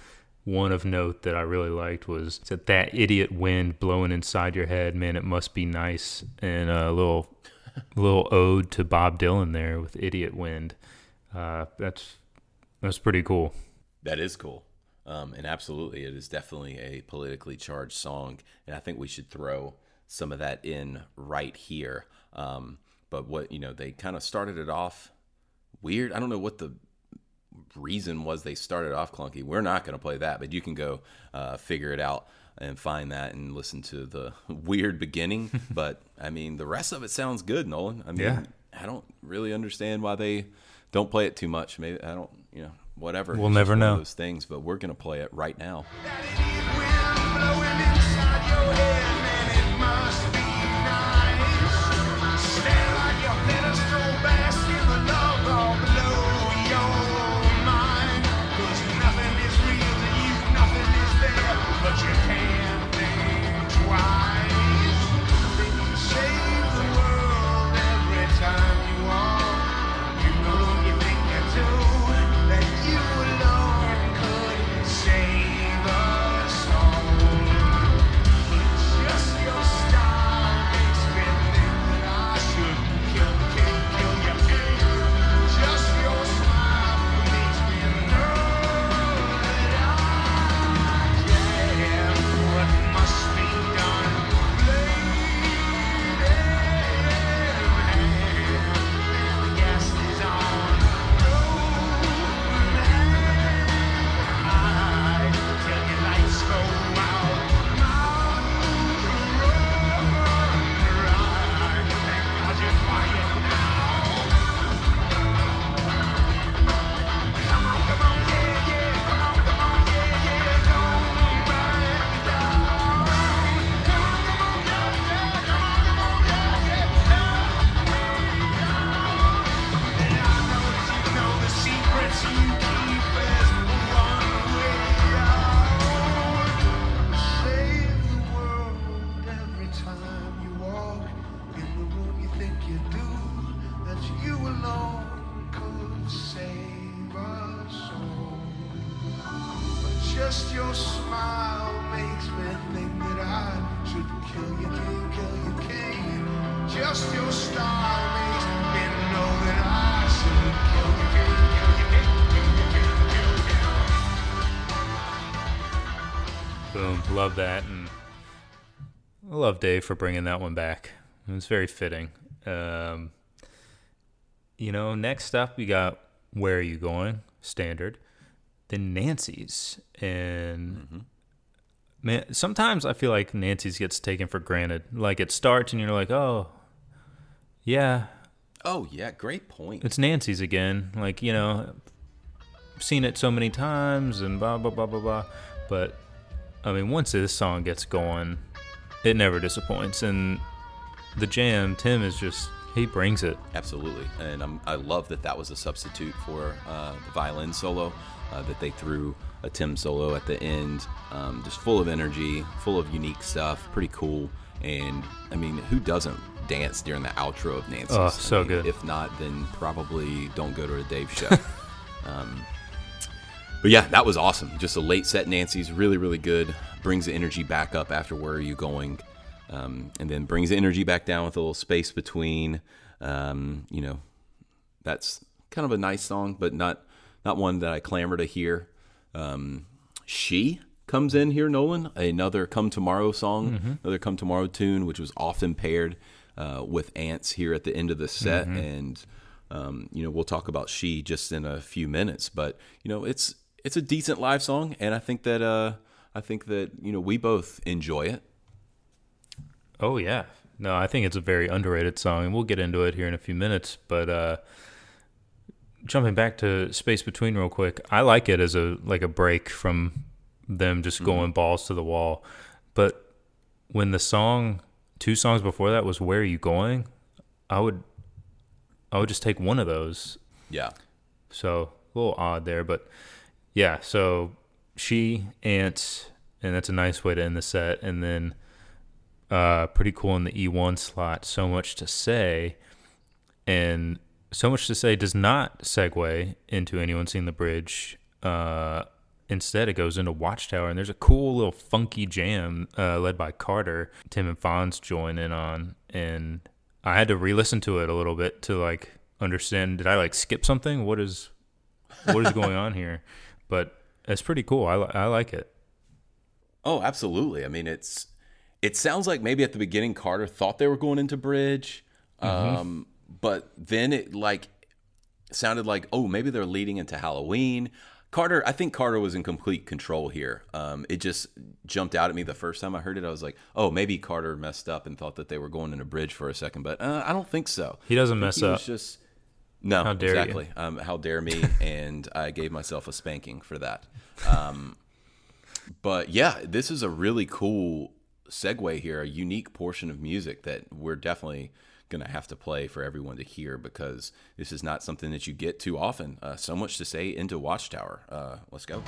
one of note that I really liked was that that idiot wind blowing inside your head, man, it must be nice, and a little little ode to Bob Dylan there with idiot wind. Uh, that's that's pretty cool. That is cool. Um, and absolutely, it is definitely a politically charged song, and I think we should throw some of that in right here. Um, but what you know, they kind of started it off weird. I don't know what the reason was they started off clunky. We're not going to play that, but you can go uh, figure it out and find that and listen to the weird beginning. but I mean, the rest of it sounds good, Nolan. I mean, yeah. I don't really understand why they don't play it too much. Maybe I don't, you know, whatever. We'll never know those things, but we're going to play it right now. Love Dave for bringing that one back. It was very fitting. Um, you know, next up, we got Where Are You Going? Standard. Then Nancy's. And man, sometimes I feel like Nancy's gets taken for granted. Like it starts and you're like, oh, yeah, Oh yeah, great point. it's Nancy's again. Like, you know, I've seen it so many times and blah, blah, blah, blah, blah. But, I mean, once this song gets going, it never disappoints. And the jam, Tim is just, he brings it. Absolutely, and I'm, I love that that was a substitute for uh, the violin solo. Uh, that they threw a Tim solo at the end, um, just full of energy, full of unique stuff, pretty cool. And I mean, who doesn't dance during the outro of Nancy's? Oh, I so mean, good. If not, then probably don't go to a Dave show. um, but yeah, that was awesome. Just a late set Nancy's, really, really good. Brings the energy back up after Where Are You Going? Um, and then brings the energy back down with a little space between. Um, you know, that's kind of a nice song, but not not one that I clamor to hear. Um, she comes in here, Nolan, another Come Tomorrow song, another Come Tomorrow tune, which was often paired uh, with Ants here at the end of the set, and um, you know we'll talk about she just in a few minutes, but you know it's it's a decent live song, and I think that uh, I think that you know we both enjoy it. Oh yeah. No, I think it's a very underrated song, and we'll get into it here in a few minutes. But uh, jumping back to Space Between real quick, I like it as a like a break from them just going balls to the wall. But when the song, two songs before that was "Where Are You Going," I would, I would just take one of those Yeah, so a little odd there, but yeah. So she ants, and that's a nice way to end the set. And then uh, pretty cool in the E1 slot. So much to say, and so much to say does not segue into anyone seeing the bridge. Uh, instead, it goes into Watchtower, and there's a cool little funky jam uh, led by Carter. Tim and Fonz join in on, and I had to re-listen to it a little bit to like understand. Did I like skip something? What is what is going on here? But it's pretty cool. I, I like it. Oh, absolutely. I mean, it's it sounds like maybe at the beginning Carter thought they were going into bridge, um, but then it like sounded like oh maybe they're leading into Halloween. Carter, I think Carter was in complete control here. Um, it just jumped out at me the first time I heard it. I was like, oh, maybe Carter messed up and thought that they were going into bridge for a second, but uh, I don't think so. He doesn't mess he up. just no, How dare you. exactly. Um, how dare me? and I gave myself a spanking for that. Um, but yeah, this is a really cool segue here, a unique portion of music that we're definitely going to have to play for everyone to hear because this is not something that you get too often. Uh, so much to say into Watchtower. Uh, let's go.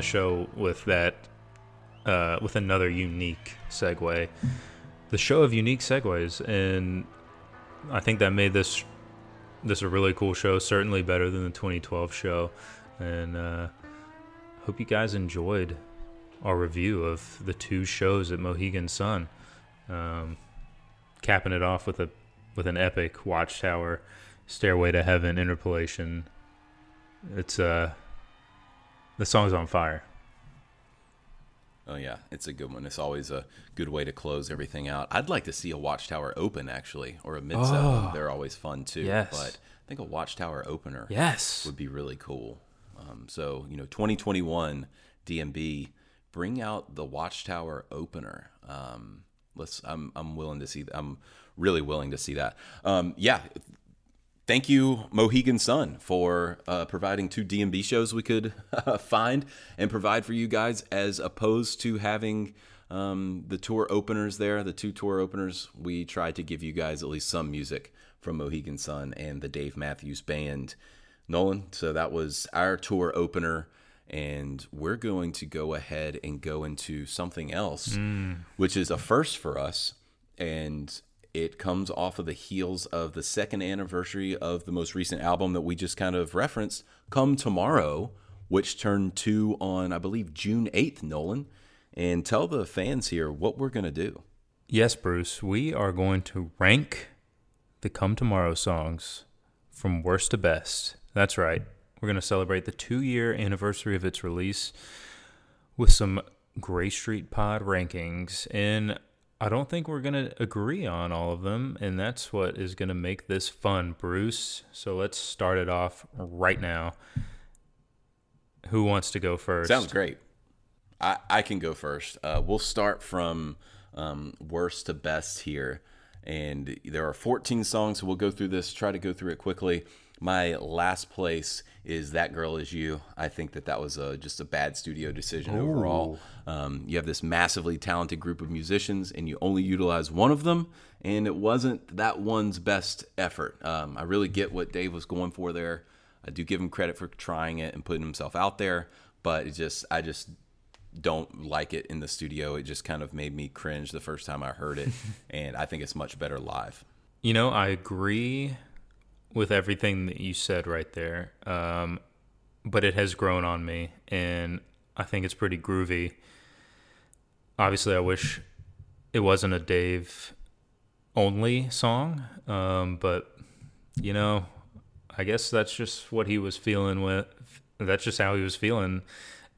The show with that, uh, with another unique segue. The show of unique segues, and I think that made this this a really cool show. Certainly better than the 2012 show, and uh, hope you guys enjoyed our review of the two shows at Mohegan Sun. Um, capping it off with a with an epic Watchtower, Stairway to Heaven interpolation. It's uh the song's on fire. Oh yeah, it's a good one. It's always a good way to close everything out. I'd like to see a Watchtower open actually, or a mid seven. They're always fun too. Yes. But I think a Watchtower opener Yes. would be really cool. Um, so you know, 2021 DMB bring out the Watchtower opener. Um, let's. I'm I'm willing to see. I'm really willing to see that. Um, yeah. Thank you, Mohegan Sun, for uh, providing two DMB shows we could uh, find and provide for you guys, as opposed to having um, the tour openers there, the two tour openers. We tried to give you guys at least some music from Mohegan Sun and the Dave Matthews Band. Nolan, so that was our tour opener and we're going to go ahead and go into something else, which is a first for us. And it comes off of the heels of the second anniversary of the most recent album that we just kind of referenced, Come Tomorrow, which turned two on, I believe, June 8th, Nolan. And tell the fans here what we're going to do. Yes, Bruce, we are going to rank the Come Tomorrow songs from worst to best. That's right. We're going to celebrate the two year anniversary of its release with some Grey Street Pod rankings. And I don't think we're going to agree on all of them. And that's what is going to make this fun, Bruce. So let's start it off right now. Who wants to go first? Sounds great. I, I can go first. Uh, we'll start from um, worst to best here. And there are 14 songs, so we'll go through this, try to go through it quickly. My last place is That Girl Is You. I think that that was a, just a bad studio decision overall. Um, you have this massively talented group of musicians, and you only utilize one of them, and it wasn't that one's best effort. Um, I really get what Dave was going for there. I do give him credit for trying it and putting himself out there, but it just I just don't like it in the studio. It just kind of made me cringe the first time I heard it, and I think it's much better live. You know, I agree with everything that you said right there. Um, but it has grown on me, and I think it's pretty groovy. Obviously, I wish it wasn't a Dave only song, um, but you know, I guess that's just what he was feeling with. That's just how he was feeling.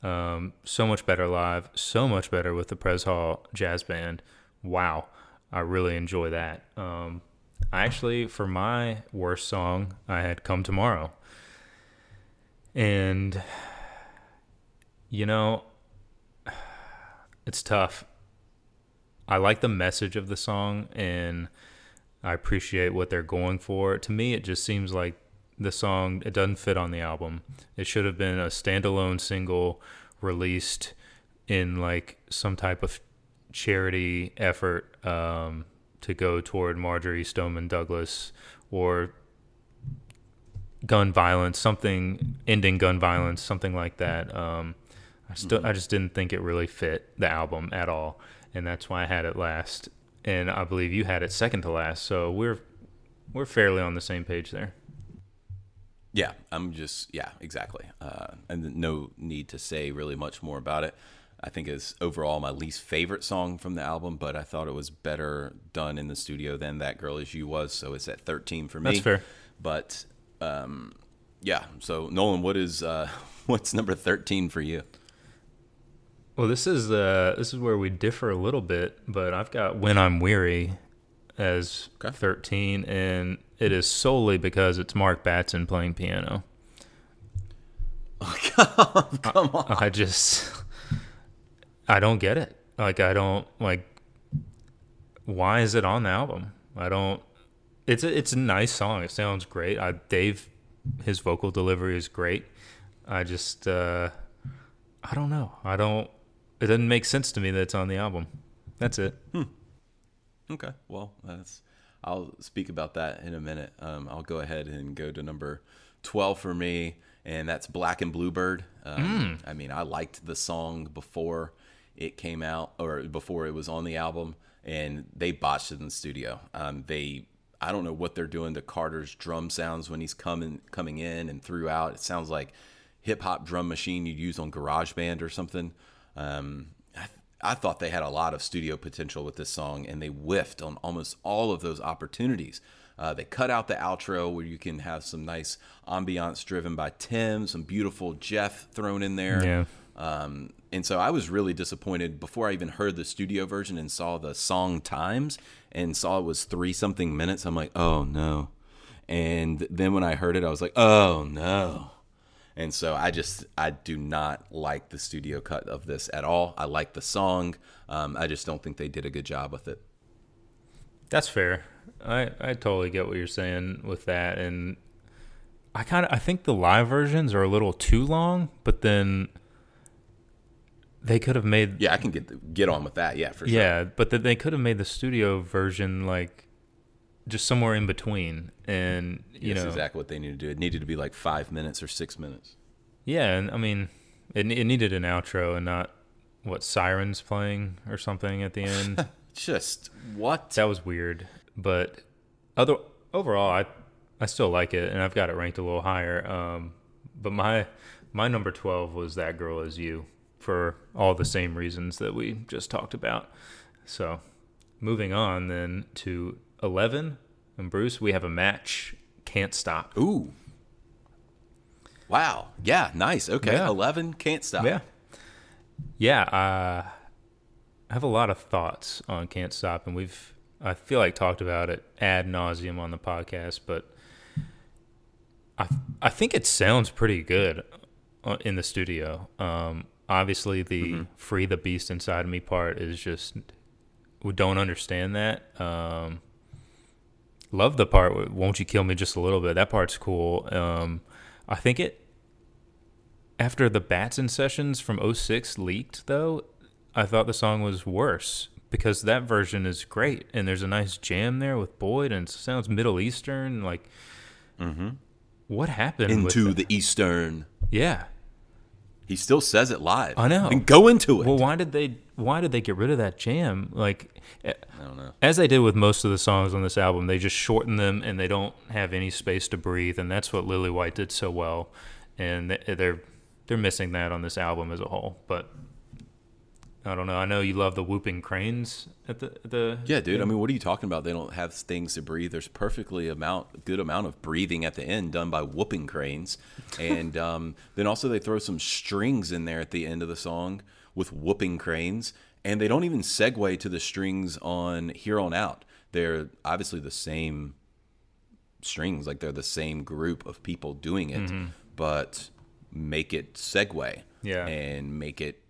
Um, so much better live, so much better with the Pres Hall Jazz Band. Wow, I really enjoy that. Um, I actually, for my worst song, I had "Come Tomorrow," and you know, it's tough. I like the message of the song, and I appreciate what they're going for. To me, it just seems like the song it doesn't fit on the album. It should have been a standalone single released in like some type of charity effort um, to go toward Marjory Stoneman Douglas or gun violence, something ending gun violence, something like that. Um, I still, I just didn't think it really fit the album at all, and that's why I had it last. And I believe you had it second to last, so we're we're fairly on the same page there. Yeah, I'm just yeah, exactly. Uh, and no need to say really much more about it. I think is overall my least favorite song from the album, but I thought it was better done in the studio than "That Girl Is You" was. So it's at 13 for me. That's fair. But um, yeah, so Nolan, what is uh, what's number 13 for you? Well, this is uh, this is where we differ a little bit, but I've got "When I'm Weary" as Okay. 13, and it is solely because it's Mark Batson playing piano. Oh, come on. I just I don't get it. Like I don't like why is it on the album? I don't it's a, it's a nice song. It sounds great. I Dave his vocal delivery is great. I just uh I don't know. I don't it doesn't make sense to me that it's on the album. That's it. Okay, well, that's. I'll speak about that in a minute. Um, I'll go ahead and go to number twelve for me, and that's Black and Bluebird. Um, I mean, I liked the song before it came out, or before it was on the album, and they botched it in the studio. Um, they, I don't know what they're doing to Carter's drum sounds when he's coming coming in and throughout. It sounds like hip hop drum machine you'd use on GarageBand or something. Um, I, I thought they had a lot of studio potential with this song, and they whiffed on almost all of those opportunities. Uh, they cut out the outro where you can have some nice ambiance driven by Tim, some beautiful Jeff thrown in there. Yeah. Um, and so I was really disappointed before I even heard the studio version and saw the song times and saw it was three something minutes. I'm like, oh no. And then when I heard it, I was like, oh no. And so I just I do not like the studio cut of this at all. I like the song. Um, I just don't think they did a good job with it. That's fair. I I totally get what you're saying with that, and I kind of I think the live versions are a little too long, but then they could have made Yeah, I can get get on with that. Yeah, for sure. yeah, but then they could have made the studio version like just somewhere in between, and you That's know exactly what they needed to do. It needed to be like five minutes or six minutes. yeah, and I mean it it needed an outro and not what sirens playing or something at the end. Just what? that was weird, but other overall, I I still like it, and I've got it ranked a little higher. Um, but my my number twelve was that girl is you for all the same reasons that we just talked about. So, moving on then to eleven, and Bruce, we have a match. Can't stop. Ooh. Wow. Yeah. Nice. Okay. Yeah. Eleven. Can't stop. Yeah. Yeah, uh, I have a lot of thoughts on Can't Stop, and we've, I feel like, talked about it ad nauseum on the podcast, but I, I think it sounds pretty good uh, in the studio. Um, obviously, the free the beast inside of me part is just, we don't understand that. Um, love the part, won't you kill me just a little bit? That part's cool. Um, I think it, after the Batson sessions from 06 leaked, though, I thought the song was worse because that version is great and there's a nice jam there with Boyd and it sounds Middle Eastern. Like, what happened Mm-hmm. Into the Eastern. yeah? He still says it live. I know. And go into it. Well, why did they? Why did they get rid of that jam? Like, I don't know. as they did with most of the songs on this album, they just shorten them and they don't have any space to breathe, and that's what Lillywhite did so well. And they're they're missing that on this album as a whole. But I don't know. I know you love the whooping cranes at the the Yeah, dude. I mean, what are you talking about? They don't have things to breathe. There's perfectly amount, good amount of breathing at the end done by whooping cranes, and um, then also they throw some strings in there at the end of the song with whooping cranes, and they don't even segue to the strings on here on out. They're obviously the same strings, like they're the same group of people doing it, but make it segue, Yeah. and make it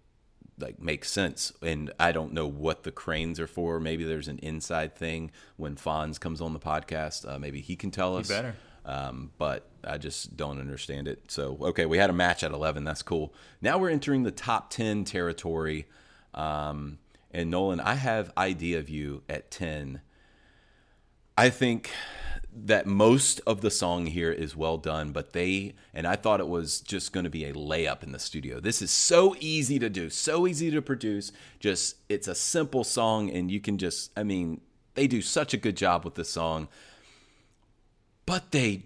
like make sense. And I don't know what the cranes are for. Maybe there's an inside thing when Fonz comes on the podcast. Uh, maybe he can tell us. better. Um, but I just don't understand it. So okay, we had a match at 11. That's cool. Now we're entering the top 10 territory. Um, and Nolan, I have idea of you at 10. I think that most of the song here is well done, but they and I thought it was just going to be a layup in the studio. This is so easy to do, so easy to produce. Just it's a simple song and you can just I mean, they do such a good job with the song. But they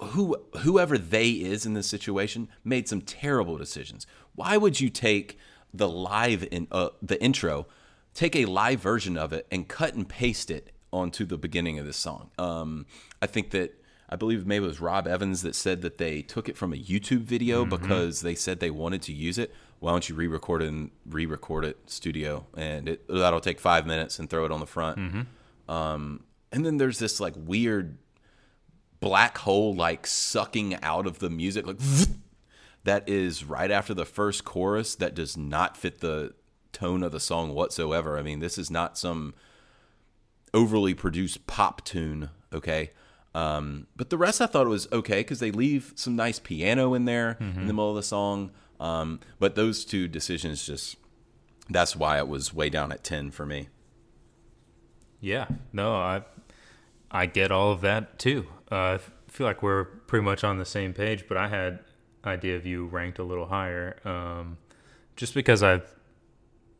who whoever they is in this situation made some terrible decisions. Why would you take the live in uh, the intro, take a live version of it and cut and paste it onto the beginning of this song? Um, I think that I believe maybe it was Rob Evans that said that they took it from a YouTube video because they said they wanted to use it. Why don't you re-record it and re-record it studio and it that'll take five minutes and throw it on the front. Um, and then there's this like weird black hole like sucking out of the music like that is right after the first chorus that does not fit the tone of the song whatsoever. I mean, this is not some overly produced pop tune, okay? Um, but the rest I thought was okay because they leave some nice piano in there in the middle of the song. Um, but those two decisions just that's why it was way down at 10 for me. Yeah, no, I I get all of that too. Uh, I feel like we're pretty much on the same page, but I had idea of you ranked a little higher, um, just because I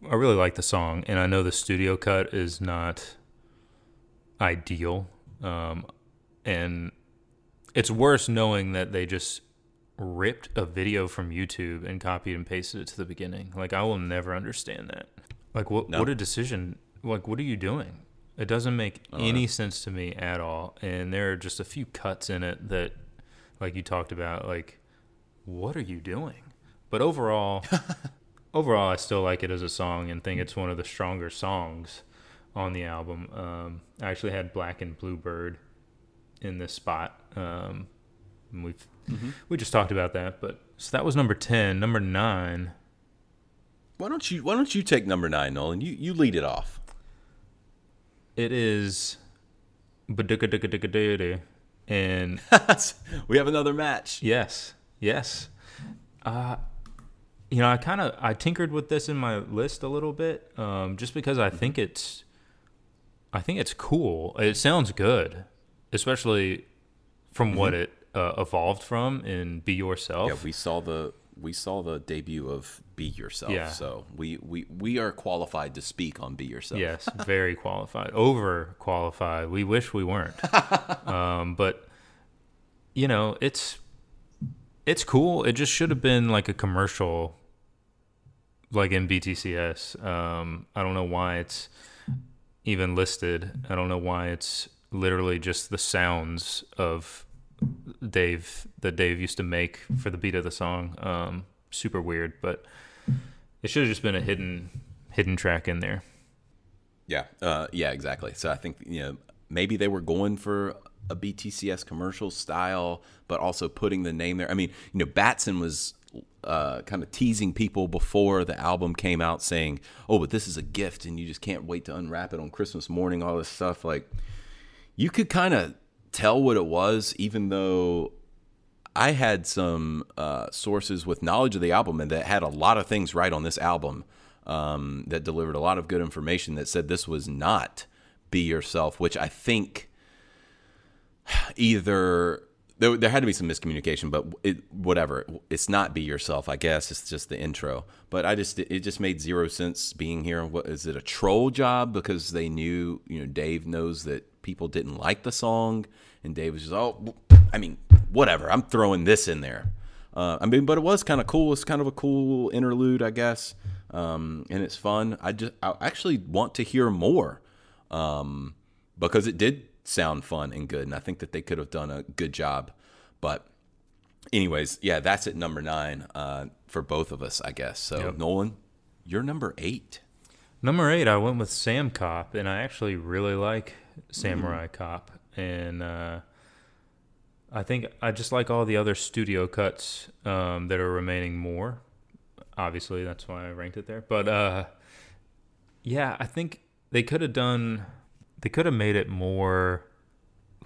I really like the song, and I know the studio cut is not ideal, um, and it's worse knowing that they just ripped a video from YouTube and copied and pasted it to the beginning. Like I will never understand that. Like what No. what a decision. Like what are you doing? It doesn't make any sense to me at all. And there are just a few cuts in it that like you talked about like what are you doing? But overall overall I still like it as a song and think it's one of the stronger songs on the album. Um, I actually had Black and Bluebird in this spot. Um, and we've we just talked about that, but So that was number ten. Number nine. Why don't you Why don't you take number nine, Nolan? You you lead it off. It is. And we have another match. yes, yes. Uh, you know, I kind of I tinkered with this in my list a little bit, um, just because I think it's, I think it's cool. It sounds good, especially from what it uh, evolved from in "Be Yourself." Yeah, we saw the we saw the debut of Be Yourself. Yeah. So we, we we are qualified to speak on Be Yourself. Yes, very qualified. Over qualified. We wish we weren't. um, but you know, it's it's cool. It just should have been like a commercial like in BTCS. Um, I don't know why it's even listed. I don't know why it's literally just the sounds of Dave that Dave used to make for the beat of the song. Um, super weird, but it should have just been a hidden hidden track in there. Yeah, uh, yeah, exactly. So I think you know maybe they were going for a BTCS commercial style, but also putting the name there. I mean, you know, Batson was uh, kind of teasing people before the album came out, saying, "Oh, but this is a gift, and you just can't wait to unwrap it on Christmas morning." All this stuff, like you could kind of tell what it was, even though I had some uh, sources with knowledge of the album and that had a lot of things right on this album um, that delivered a lot of good information that said this was not Be Yourself, which I think either there, there had to be some miscommunication, but it, whatever. It's not Be Yourself, I guess. It's just the intro. But I just it just made zero sense being here. What is it a troll job because they knew you know Dave knows that people didn't like the song, and Dave was just oh, I mean whatever. I'm throwing this in there. Uh, I mean, but it was kind of cool. It's kind of a cool interlude, I guess, um, and it's fun. I just I actually want to hear more um, because it did sound fun and good, and I think that they could have done a good job. But, anyways, yeah, that's at number nine uh, for both of us, I guess. So, Yep. Nolan, you're number eight. Number eight, I went with Sam Cop, and I actually really like Samurai Cop, and uh, I think I just like all the other studio cuts um, that are remaining more. Obviously, that's why I ranked it there. But uh, yeah, I think they could have done. They could have made it more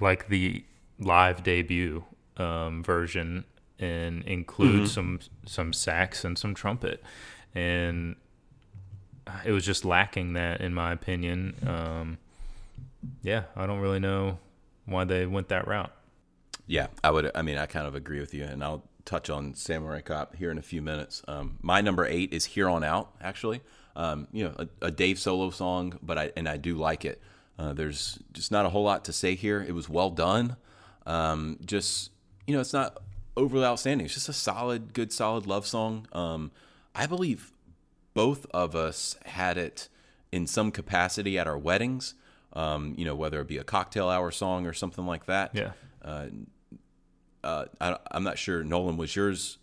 like the live debut um, version and include some some sax and some trumpet, and it was just lacking that in my opinion. Um, yeah, I don't really know why they went that route. Yeah, I would. I mean, I kind of agree with you, and I'll touch on Samurai Cop here in a few minutes. Um, my number eight is Here on Out. Actually, um, you know, a, a Dave solo song, but I and I do like it. Uh, there's just not a whole lot to say here. It was well done. Um, just you know, it's not overly outstanding. It's just a solid, good, solid love song. Um, I believe both of us had it in some capacity at our weddings. Um, you know, whether it be a cocktail hour song or something like that Yeah, uh, I, I'm not sure. Nolan was yours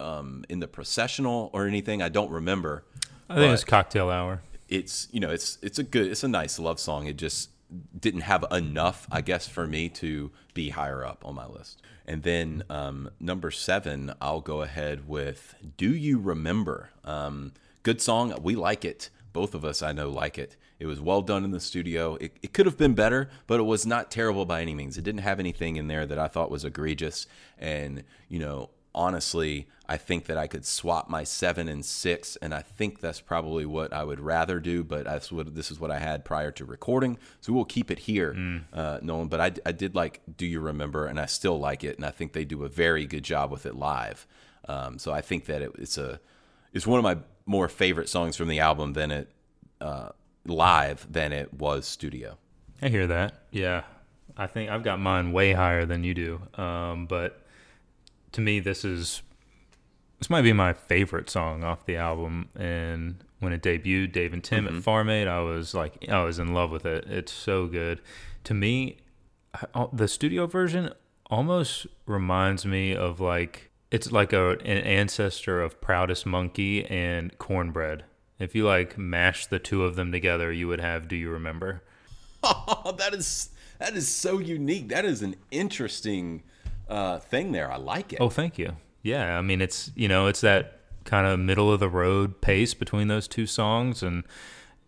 um, in the processional or anything. I don't remember. I think it was cocktail hour. It's you know it's it's a good it's a nice love song. It just didn't have enough, I guess, for me to be higher up on my list. And then um, number seven, I'll go ahead with "Do You Remember?" Um, good song. We like it. Both of us, I know, like it. It was well done in the studio. It, it could have been better, but it was not terrible by any means. It didn't have anything in there that I thought was egregious. And, you know, honestly, I think that I could swap my seven and six, and I think that's probably what I would rather do. But that's what this is what I had prior to recording, so we'll keep it here, uh, Nolan. But I, I did like "Do You Remember," and I still like it, and I think they do a very good job with it live. Um, so I think that it, it's a it's one of my more favorite songs from the album than it uh, live than it was studio. I hear that. Yeah, I think I've got mine way higher than you do. Um, but to me, this is this might be my favorite song off the album. And when it debuted, Dave and Tim at Farm Aid, I was like, I was in love with it. It's so good. To me, the studio version almost reminds me of like it's like a an ancestor of Proudest Monkey and Cornbread. If you like mash the two of them together, you would have Do You Remember? Oh, that is that is so unique. That is an interesting uh, thing there. I like it. Oh, thank you. Yeah, I mean it's you know it's that kind of middle of the road pace between those two songs and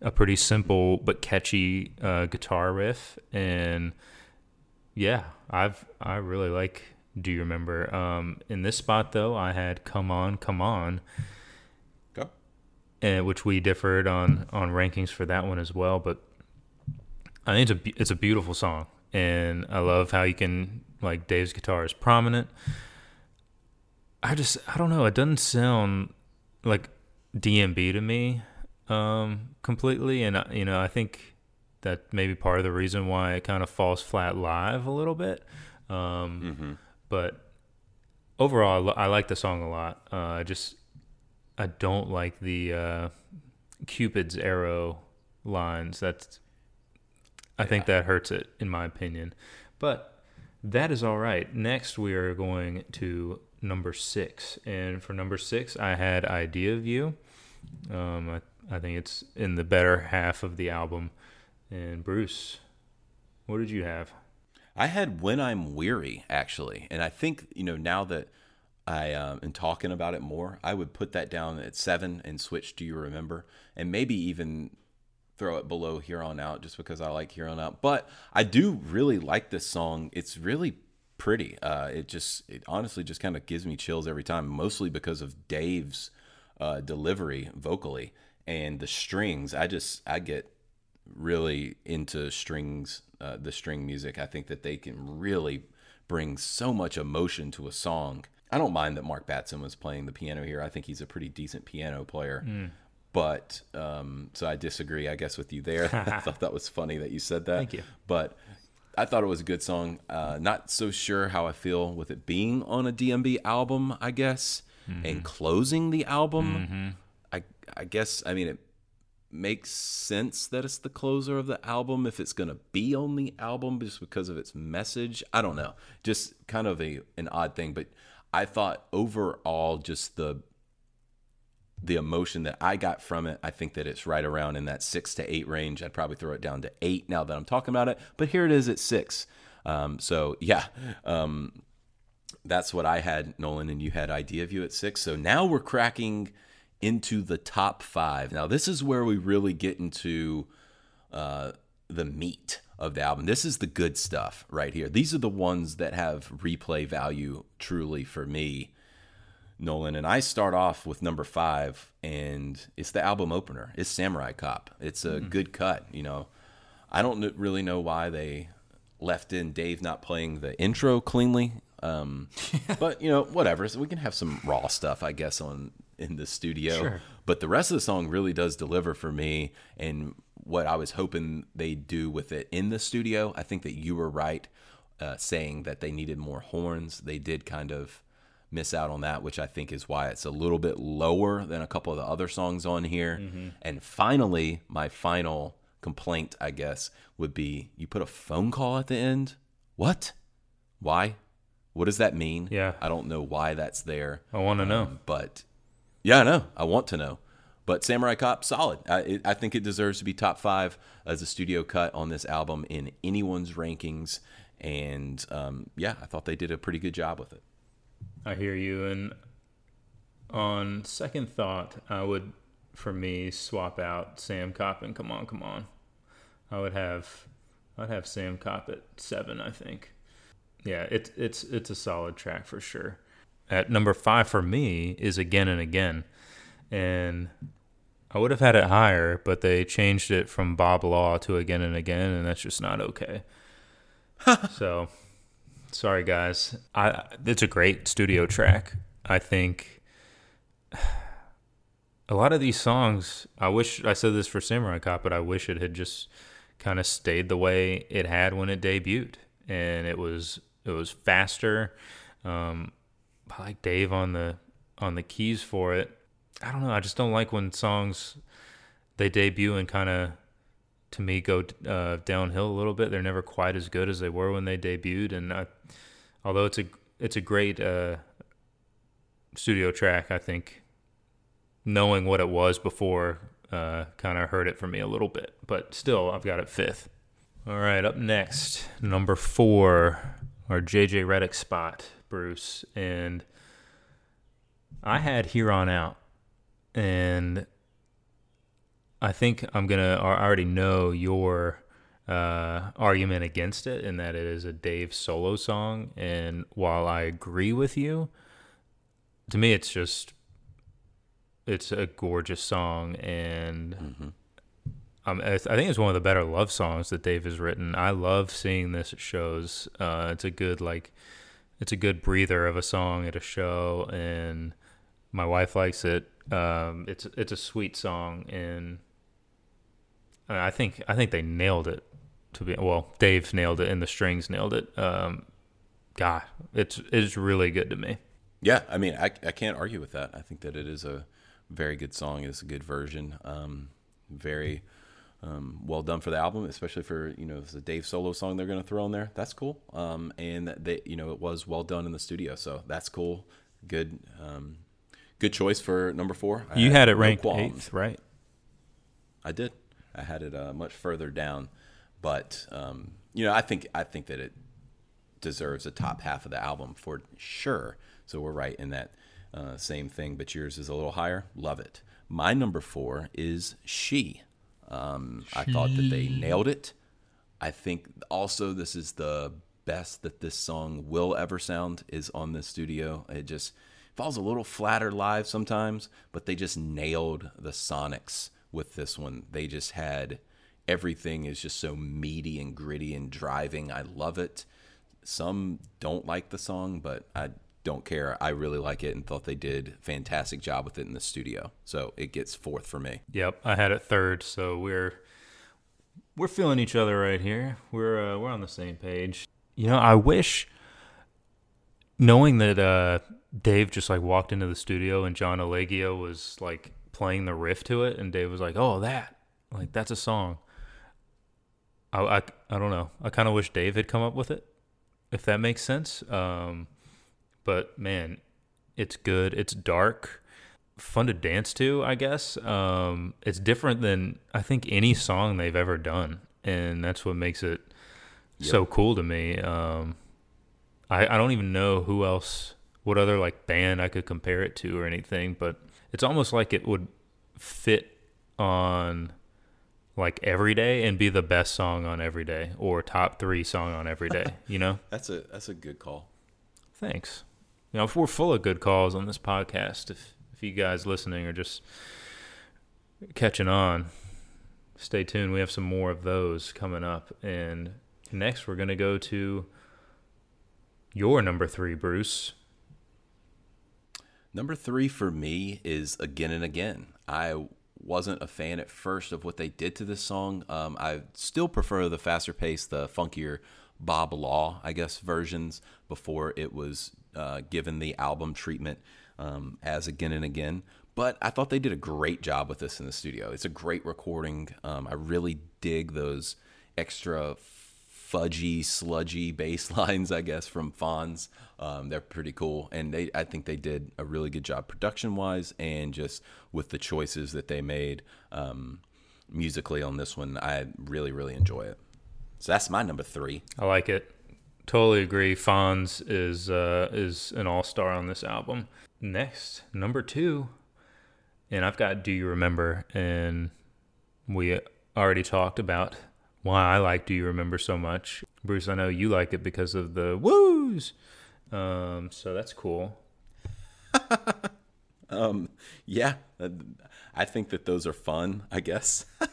a pretty simple but catchy uh, guitar riff and yeah, I've I really like Do You Remember? Um, in this spot though, I had Come On, Come On, Go. and which we differed on on rankings for that one as well. But I think it's a it's a beautiful song, and I love how you can like Dave's guitar is prominent. I just I don't know. It doesn't sound like DMB to me um, completely, and I- you know I think that may be part of the reason why it kind of falls flat live a little bit. Um, But overall, I, I like the song a lot. Uh, I just I don't like the uh, Cupid's arrow lines. That's I think that hurts it in my opinion. But that is all right. Next, we are going to number six, and for number six, I had "Idea of You." Um, I, I think it's in the better half of the album. And Bruce, what did you have? I had When I'm Weary, actually. And I think, you know, now that I um, am talking about it more, I would put that down at seven and switch Do You Remember? And maybe even throw it below Here On Out just because I like Here On Out. But I do really like this song. It's really pretty. Uh, it just, it honestly just kind of gives me chills every time, mostly because of Dave's uh, delivery vocally and the strings. I just, I get really into strings, uh, the string music. I think that they can really bring so much emotion to a song. I don't mind that Mark Batson was playing the piano here. I think he's a pretty decent piano player. But um, so I disagree, I guess, with you there. I thought that was funny that you said that. Thank you. But I thought it was a good song. Uh, not so sure how I feel with it being on a DMB album, I guess, and closing the album. I I guess I mean it makes sense that it's the closer of the album if it's going to be on the album just because of its message. I don't know. Just kind of a an odd thing, but I thought overall just the the emotion that I got from it, I think that it's right around in that 6 to 8 range. I'd probably throw it down to 8 now that I'm talking about it, but here it is at 6. Um, so yeah, um, that's what I had, Nolan, and you had Idea View at six. So now we're cracking into the top five. Now this is where we really get into uh, the meat of the album. This is the good stuff right here. These are the ones that have replay value truly for me, Nolan. And I start off with number five, and it's the album opener. It's Samurai Cop. It's a good cut. You know, I don't really know why they left in Dave not playing the intro cleanly. Um, but you know, whatever. So we can have some raw stuff, I guess, on in the studio. Sure. But the rest of the song really does deliver for me, and what I was hoping they'd do with it in the studio. I think that you were right, uh, saying that they needed more horns. They did kind of miss out on that, which I think is why it's a little bit lower than a couple of the other songs on here. And finally, my final complaint, I guess, would be you put a phone call at the end. What? Why? What does that mean? Yeah. I don't know why that's there. I want to know. Um, but yeah, I know. I want to know. But Samurai Cop, solid. I, it, I think it deserves to be top five as a studio cut on this album in anyone's rankings. And um, yeah, I thought they did a pretty good job with it. I hear you. And on second thought, I would, for me, swap out Sam Cop and Come On, Come On. I would have, I'd have Sam Cop at seven. I think. Yeah, it's it's it's a solid track for sure. At number five for me is Again and Again, and I would have had it higher, but they changed it from Bob Law to Again and Again, and that's just not okay. so sorry guys. I it's a great studio track i think. A lot of these songs i wish i said this for samurai cop but i wish it had just kind of stayed the way it had when it debuted. And it was it was faster. Um i like dave on the on the keys for it. I don't know i just don't like when songs they debut and kind of to me go uh, downhill a little bit. They're never quite as good as they were when they debuted, and I, although it's a it's a great uh, studio track, I think knowing what it was before uh, kind of hurt it for me a little bit. But still, I've got it fifth. All right, up next, number four, our JJ Redick spot, Bruce, and I had here on out, and I think I'm gonna. I already know your uh, argument against it, in that it is a Dave solo song. And while I agree with you, to me, it's just it's a gorgeous song, and um, I th- I think it's one of the better love songs that Dave has written. I love seeing this at shows. Uh, it's a good like, it's a good breather of a song at a show, and my wife likes it. Um, it's it's a sweet song, and I think I think they nailed it. To be well, Dave nailed it, and the strings nailed it. Um, God, it's it's really good to me. Yeah, I mean, I, I can't argue with that. I think that it is a very good song. It's a good version. Um, very um, well done for the album, especially for you know it's a Dave solo song they're going to throw in there. That's cool. Um, and that they you know it was well done in the studio, so that's cool. Good, um, good choice for number four. I You had it ranked qualms. eighth, right? I did. I had it uh, much further down, but um, you know, I think I think that it deserves a top half of the album for sure. So we're right in that uh, same thing. But yours is a little higher. Love it. My number four is she. Um, I thought that they nailed it. I think also this is the best that this song will ever sound is on the studio. It just falls a little flatter live sometimes, but they just nailed the sonics with this one. They just had everything is just so meaty and gritty and driving. I love it. Some don't like the song, but I don't care. I really like it and thought they did fantastic job with it in the studio. So it gets fourth for me. Yep, I had it third, so we're we're feeling each other right here. We're uh, we're on the same page. You know, I wish knowing that uh, Dave just like walked into the studio and John Alagia was like playing the riff to it, and Dave was like, "Oh, that like that's a song." I I, I don't know. I kind of wish Dave had come up with it, if that makes sense. Um, but man, it's good. It's dark fun to dance to, I guess. Um, it's different than I think any song they've ever done, and that's what makes it so cool to me. Um, I I don't even know who else, what other like band I could compare it to or anything, but it's almost like it would fit on like Everyday and be the best song on Everyday or top three song on Everyday. You know. That's a that's a good call. Thanks. You know, if we're full of good calls on this podcast, if if you guys listening are just catching on, stay tuned. We have some more of those coming up. And next, we're gonna go to your number three, Bruce. Number three for me is Again and Again. I wasn't a fan at first of what they did to this song. Um, I still prefer the faster pace, the funkier Bob Law, I guess, versions before it was uh, given the album treatment um, as Again and Again. But I thought they did a great job with this in the studio. It's a great recording. Um, I really dig those extra fudgy, sludgy bass lines, I guess, from Fonz. Um, they're pretty cool, and they I think they did a really good job production wise, and just with the choices that they made um, musically on this one. I really really enjoy it. So that's my number three. I like it. Totally agree. Fonz is uh, is an all star on this album. Next, number two, and I've got "Do You Remember?" and we already talked about why I like "Do You Remember" so much. Bruce, I know you like it because of the woos. Um, so that's cool. Yeah, uh, I think that those are fun. I guess.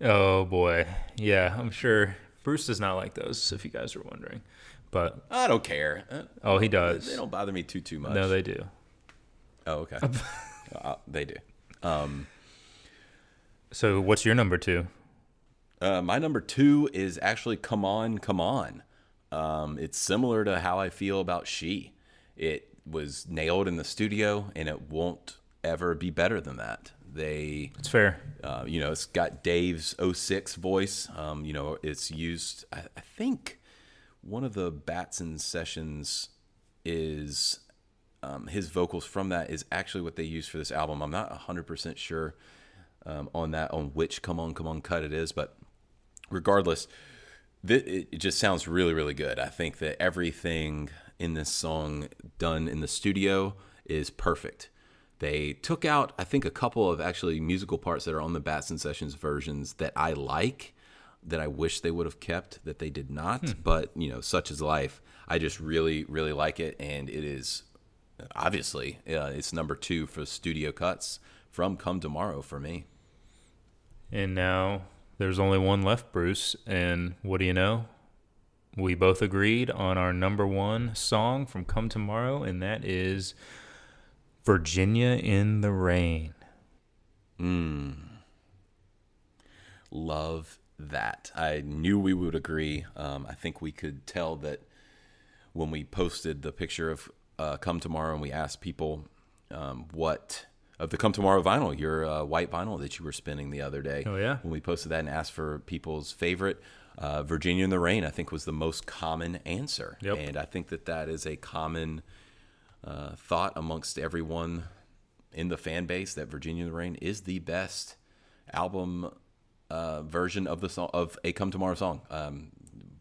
Oh boy, yeah, I'm sure Bruce does not like those. If you guys are wondering, but I don't care. Uh, oh, he does. They don't bother me too too much. No, they do. Oh, okay. uh, they do. So, what's your number two? Uh, my number two is actually "Come On, Come On." Um, it's similar to how I feel about "She." It was nailed in the studio, and it won't ever be better than that. They, It's fair. uh, you know, it's got Dave's 06 voice. Um, you know, it's used. I, I think one of the Batson sessions is um, his vocals from that is actually what they use for this album. I'm not 100% sure um, on that, on which Come On, Come On cut it is, but regardless, th- it just sounds really, really good. I think that everything in this song done in the studio is perfect. They took out, I think, a couple of actually musical parts that are on the Batson Sessions versions that I like, that I wish they would have kept, that they did not. But, you know, such is life. I just really, really like it. And it is obviously, uh, it's number two for studio cuts from Come Tomorrow for me. And now there's only one left, Bruce. And what do you know? We both agreed on our number one song from Come Tomorrow, and that is Virginia in the Rain. Love that. I knew we would agree. Um, I think we could tell that when we posted the picture of uh, Come Tomorrow and we asked people um, what of the Come Tomorrow vinyl, your uh, white vinyl that you were spinning the other day. Oh, yeah? When we posted that and asked for people's favorite, uh, Virginia in the Rain, I think was the most common answer. Yep. And I think that that is a common uh, thought amongst everyone in the fan base that Virginia in the Rain is the best album uh, version of the song of a Come Tomorrow song. Um,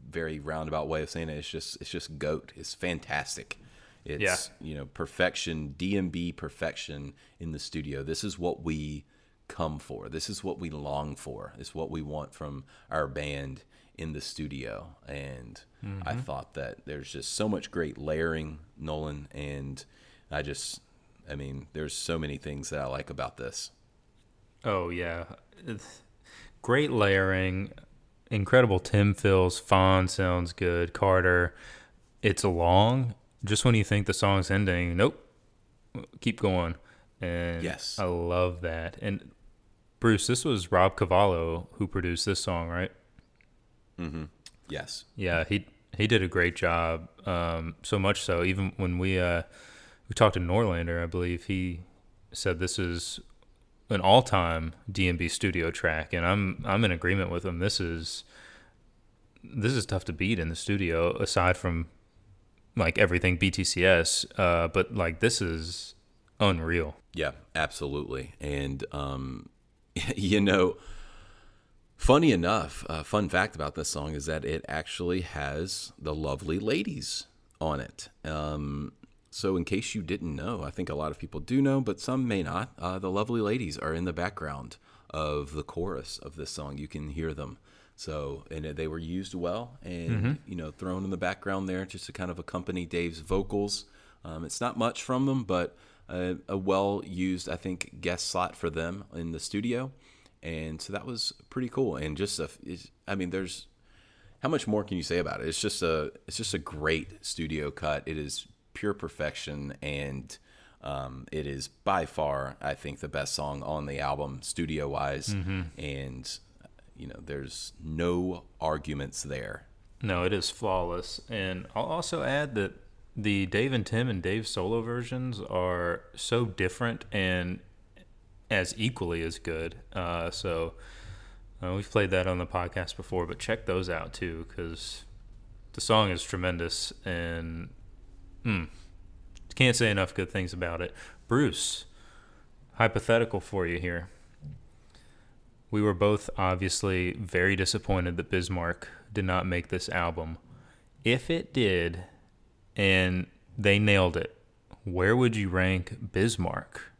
very roundabout way of saying it. It's just it's just goat. It's fantastic. It's Yeah. you know perfection, DMB perfection in the studio. This is what we come for. This is what we long for. It's what we want from our band in the studio. And I mm-hmm. thought that there's just so much great layering, Nolan, and I just I mean, there's so many things that I like about this. Oh yeah, It's great layering, incredible Tim fills. Fonz sounds good. Carter, it's long. Just when you think the song's ending, nope, keep going. And Yes. I love that. And Bruce, this was Rob Cavallo who produced this song, right? Mm-hmm. Yes. Yeah, he he did a great job. Um, so much so, even when we uh, we talked to Norlander, I believe he said this is an all-time DMB studio track, and I'm I'm in agreement with him. This is this is tough to beat in the studio, aside from like everything BTCS. Uh, but like this is unreal. Yeah, absolutely. And um, you know, funny enough, uh, fun fact about this song is that it actually has the lovely ladies on it. Um, so, in case you didn't know, I think a lot of people do know, but some may not. Uh, the lovely ladies are in the background of the chorus of this song. You can hear them. So, and they were used well, and you know, thrown in the background there just to kind of accompany Dave's vocals. Um, it's not much from them, but a, a well used, I think, guest slot for them in the studio. And so that was pretty cool. And just, a, I mean, there's how much more can you say about it? It's just a, it's just a great studio cut. It is pure perfection, and um, it is by far, I think, the best song on the album, studio wise. And you know, there's no arguments there. No, it is flawless. And I'll also add that the Dave and Tim and Dave solo versions are so different and as equally as good. Uh, so uh, we've played that on the podcast before, but check those out too because the song is tremendous and mm, can't say enough good things about it. Bruce, hypothetical for you here. We were both obviously very disappointed that Bismarck did not make this album. If it did, and they nailed it, where would you rank Bismarck?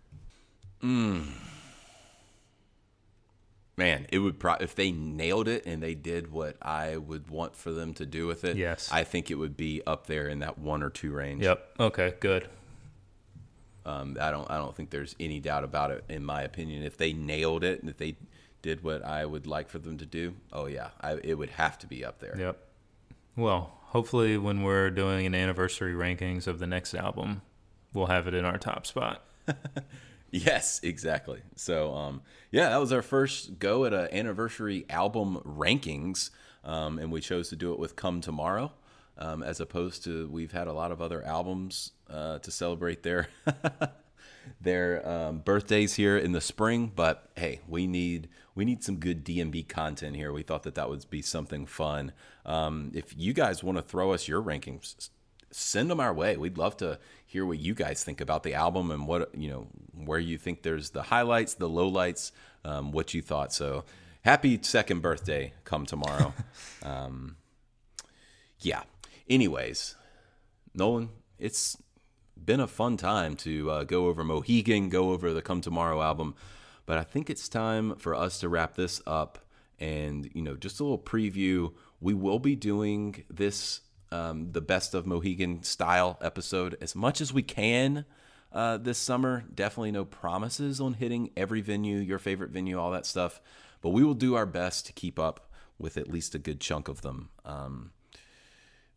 Man, it would pro- if they nailed it and they did what I would want for them to do with it. Yes. I think it would be up there in that one or two range. Yep. Okay. Good. Um, I don't I don't think there's any doubt about it. In my opinion, if they nailed it and if they did what I would like for them to do, oh yeah, I, it would have to be up there. Yep. Well, hopefully, when we're doing an anniversary rankings of the next album, we'll have it in our top spot. Yes, exactly. So, um, yeah, that was our first go at an anniversary album rankings, um, and we chose to do it with "Come Tomorrow," um, as opposed to we've had a lot of other albums uh, to celebrate their their um, birthdays here in the spring. But hey, we need we need some good DMB content here. We thought that that would be something fun. Um, if you guys want to throw us your rankings, send them our way. We'd love to hear what you guys think about the album and what you know where you think there's the highlights, the lowlights, um, what you thought. So happy second birthday come tomorrow. um, yeah. Anyways, Nolan, it's been a fun time to uh, go over Mohegan, go over the Come Tomorrow album, but I think it's time for us to wrap this up. And you know, just a little preview. We will be doing this um, the best of Mohegan style episode as much as we can uh, this summer. Definitely no promises on hitting every venue, your favorite venue, all that stuff. But we will do our best to keep up with at least a good chunk of them. Um,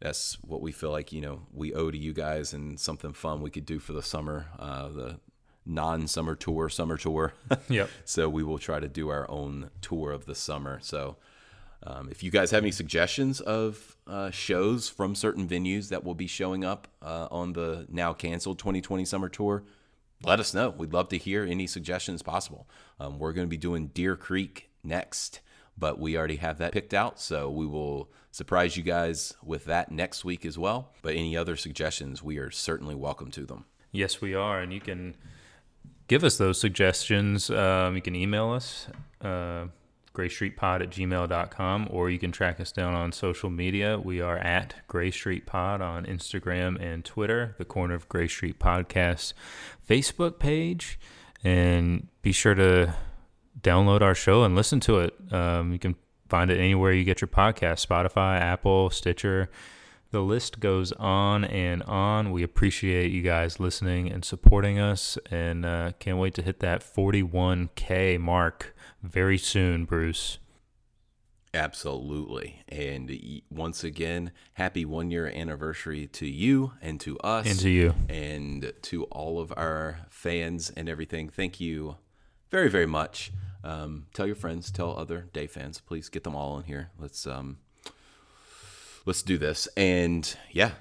that's what we feel like you know we owe to you guys and something fun we could do for the summer, uh, the non-summer tour, summer tour. Yep. so we will try to do our own tour of the summer. So um, if you guys have any suggestions of uh, shows from certain venues that will be showing up uh, on the now canceled 2020 summer tour, let us know. We'd love to hear any suggestions possible. Um, we're going to be doing Deer Creek next, but we already have that picked out. So we will surprise you guys with that next week as well. But any other suggestions, we are certainly welcome to them. Yes, we are, and you can give us those suggestions. Um, you can email us, uh, greystreetpod at gmail.com, or you can track us down on social media. We are at Grey Street Pod on Instagram and Twitter, the Corner of Grey Street Podcast Facebook page, and be sure to download our show and listen to it. Um, you can find it anywhere you get your podcast Spotify, Apple, Stitcher. The list goes on and on. We appreciate you guys listening and supporting us, and uh, can't wait to hit that 41K mark very soon, Bruce. Absolutely. And once again, happy one year anniversary to you and to us. And to you. And to all of our fans and everything. Thank you very, very much. Um, tell your friends, tell other day fans, please get them all in here. Let's um let's do this. And yeah,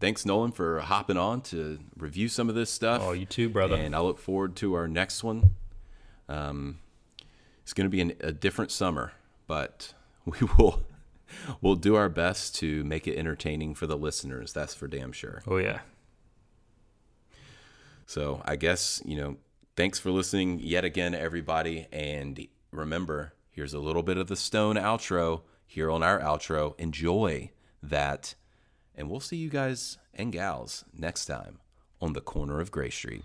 thanks Nolan for hopping on to review some of this stuff. Oh, you too, brother. And I look forward to our next one. Um, it's going to be an, a different summer, but we will we'll do our best to make it entertaining for the listeners. That's for damn sure. Oh, yeah. So I guess you know. Thanks for listening yet again, everybody. And remember, here's a little bit of the Stone outro here on our outro. Enjoy that, and we'll see you guys and gals next time on the corner of Grey Street.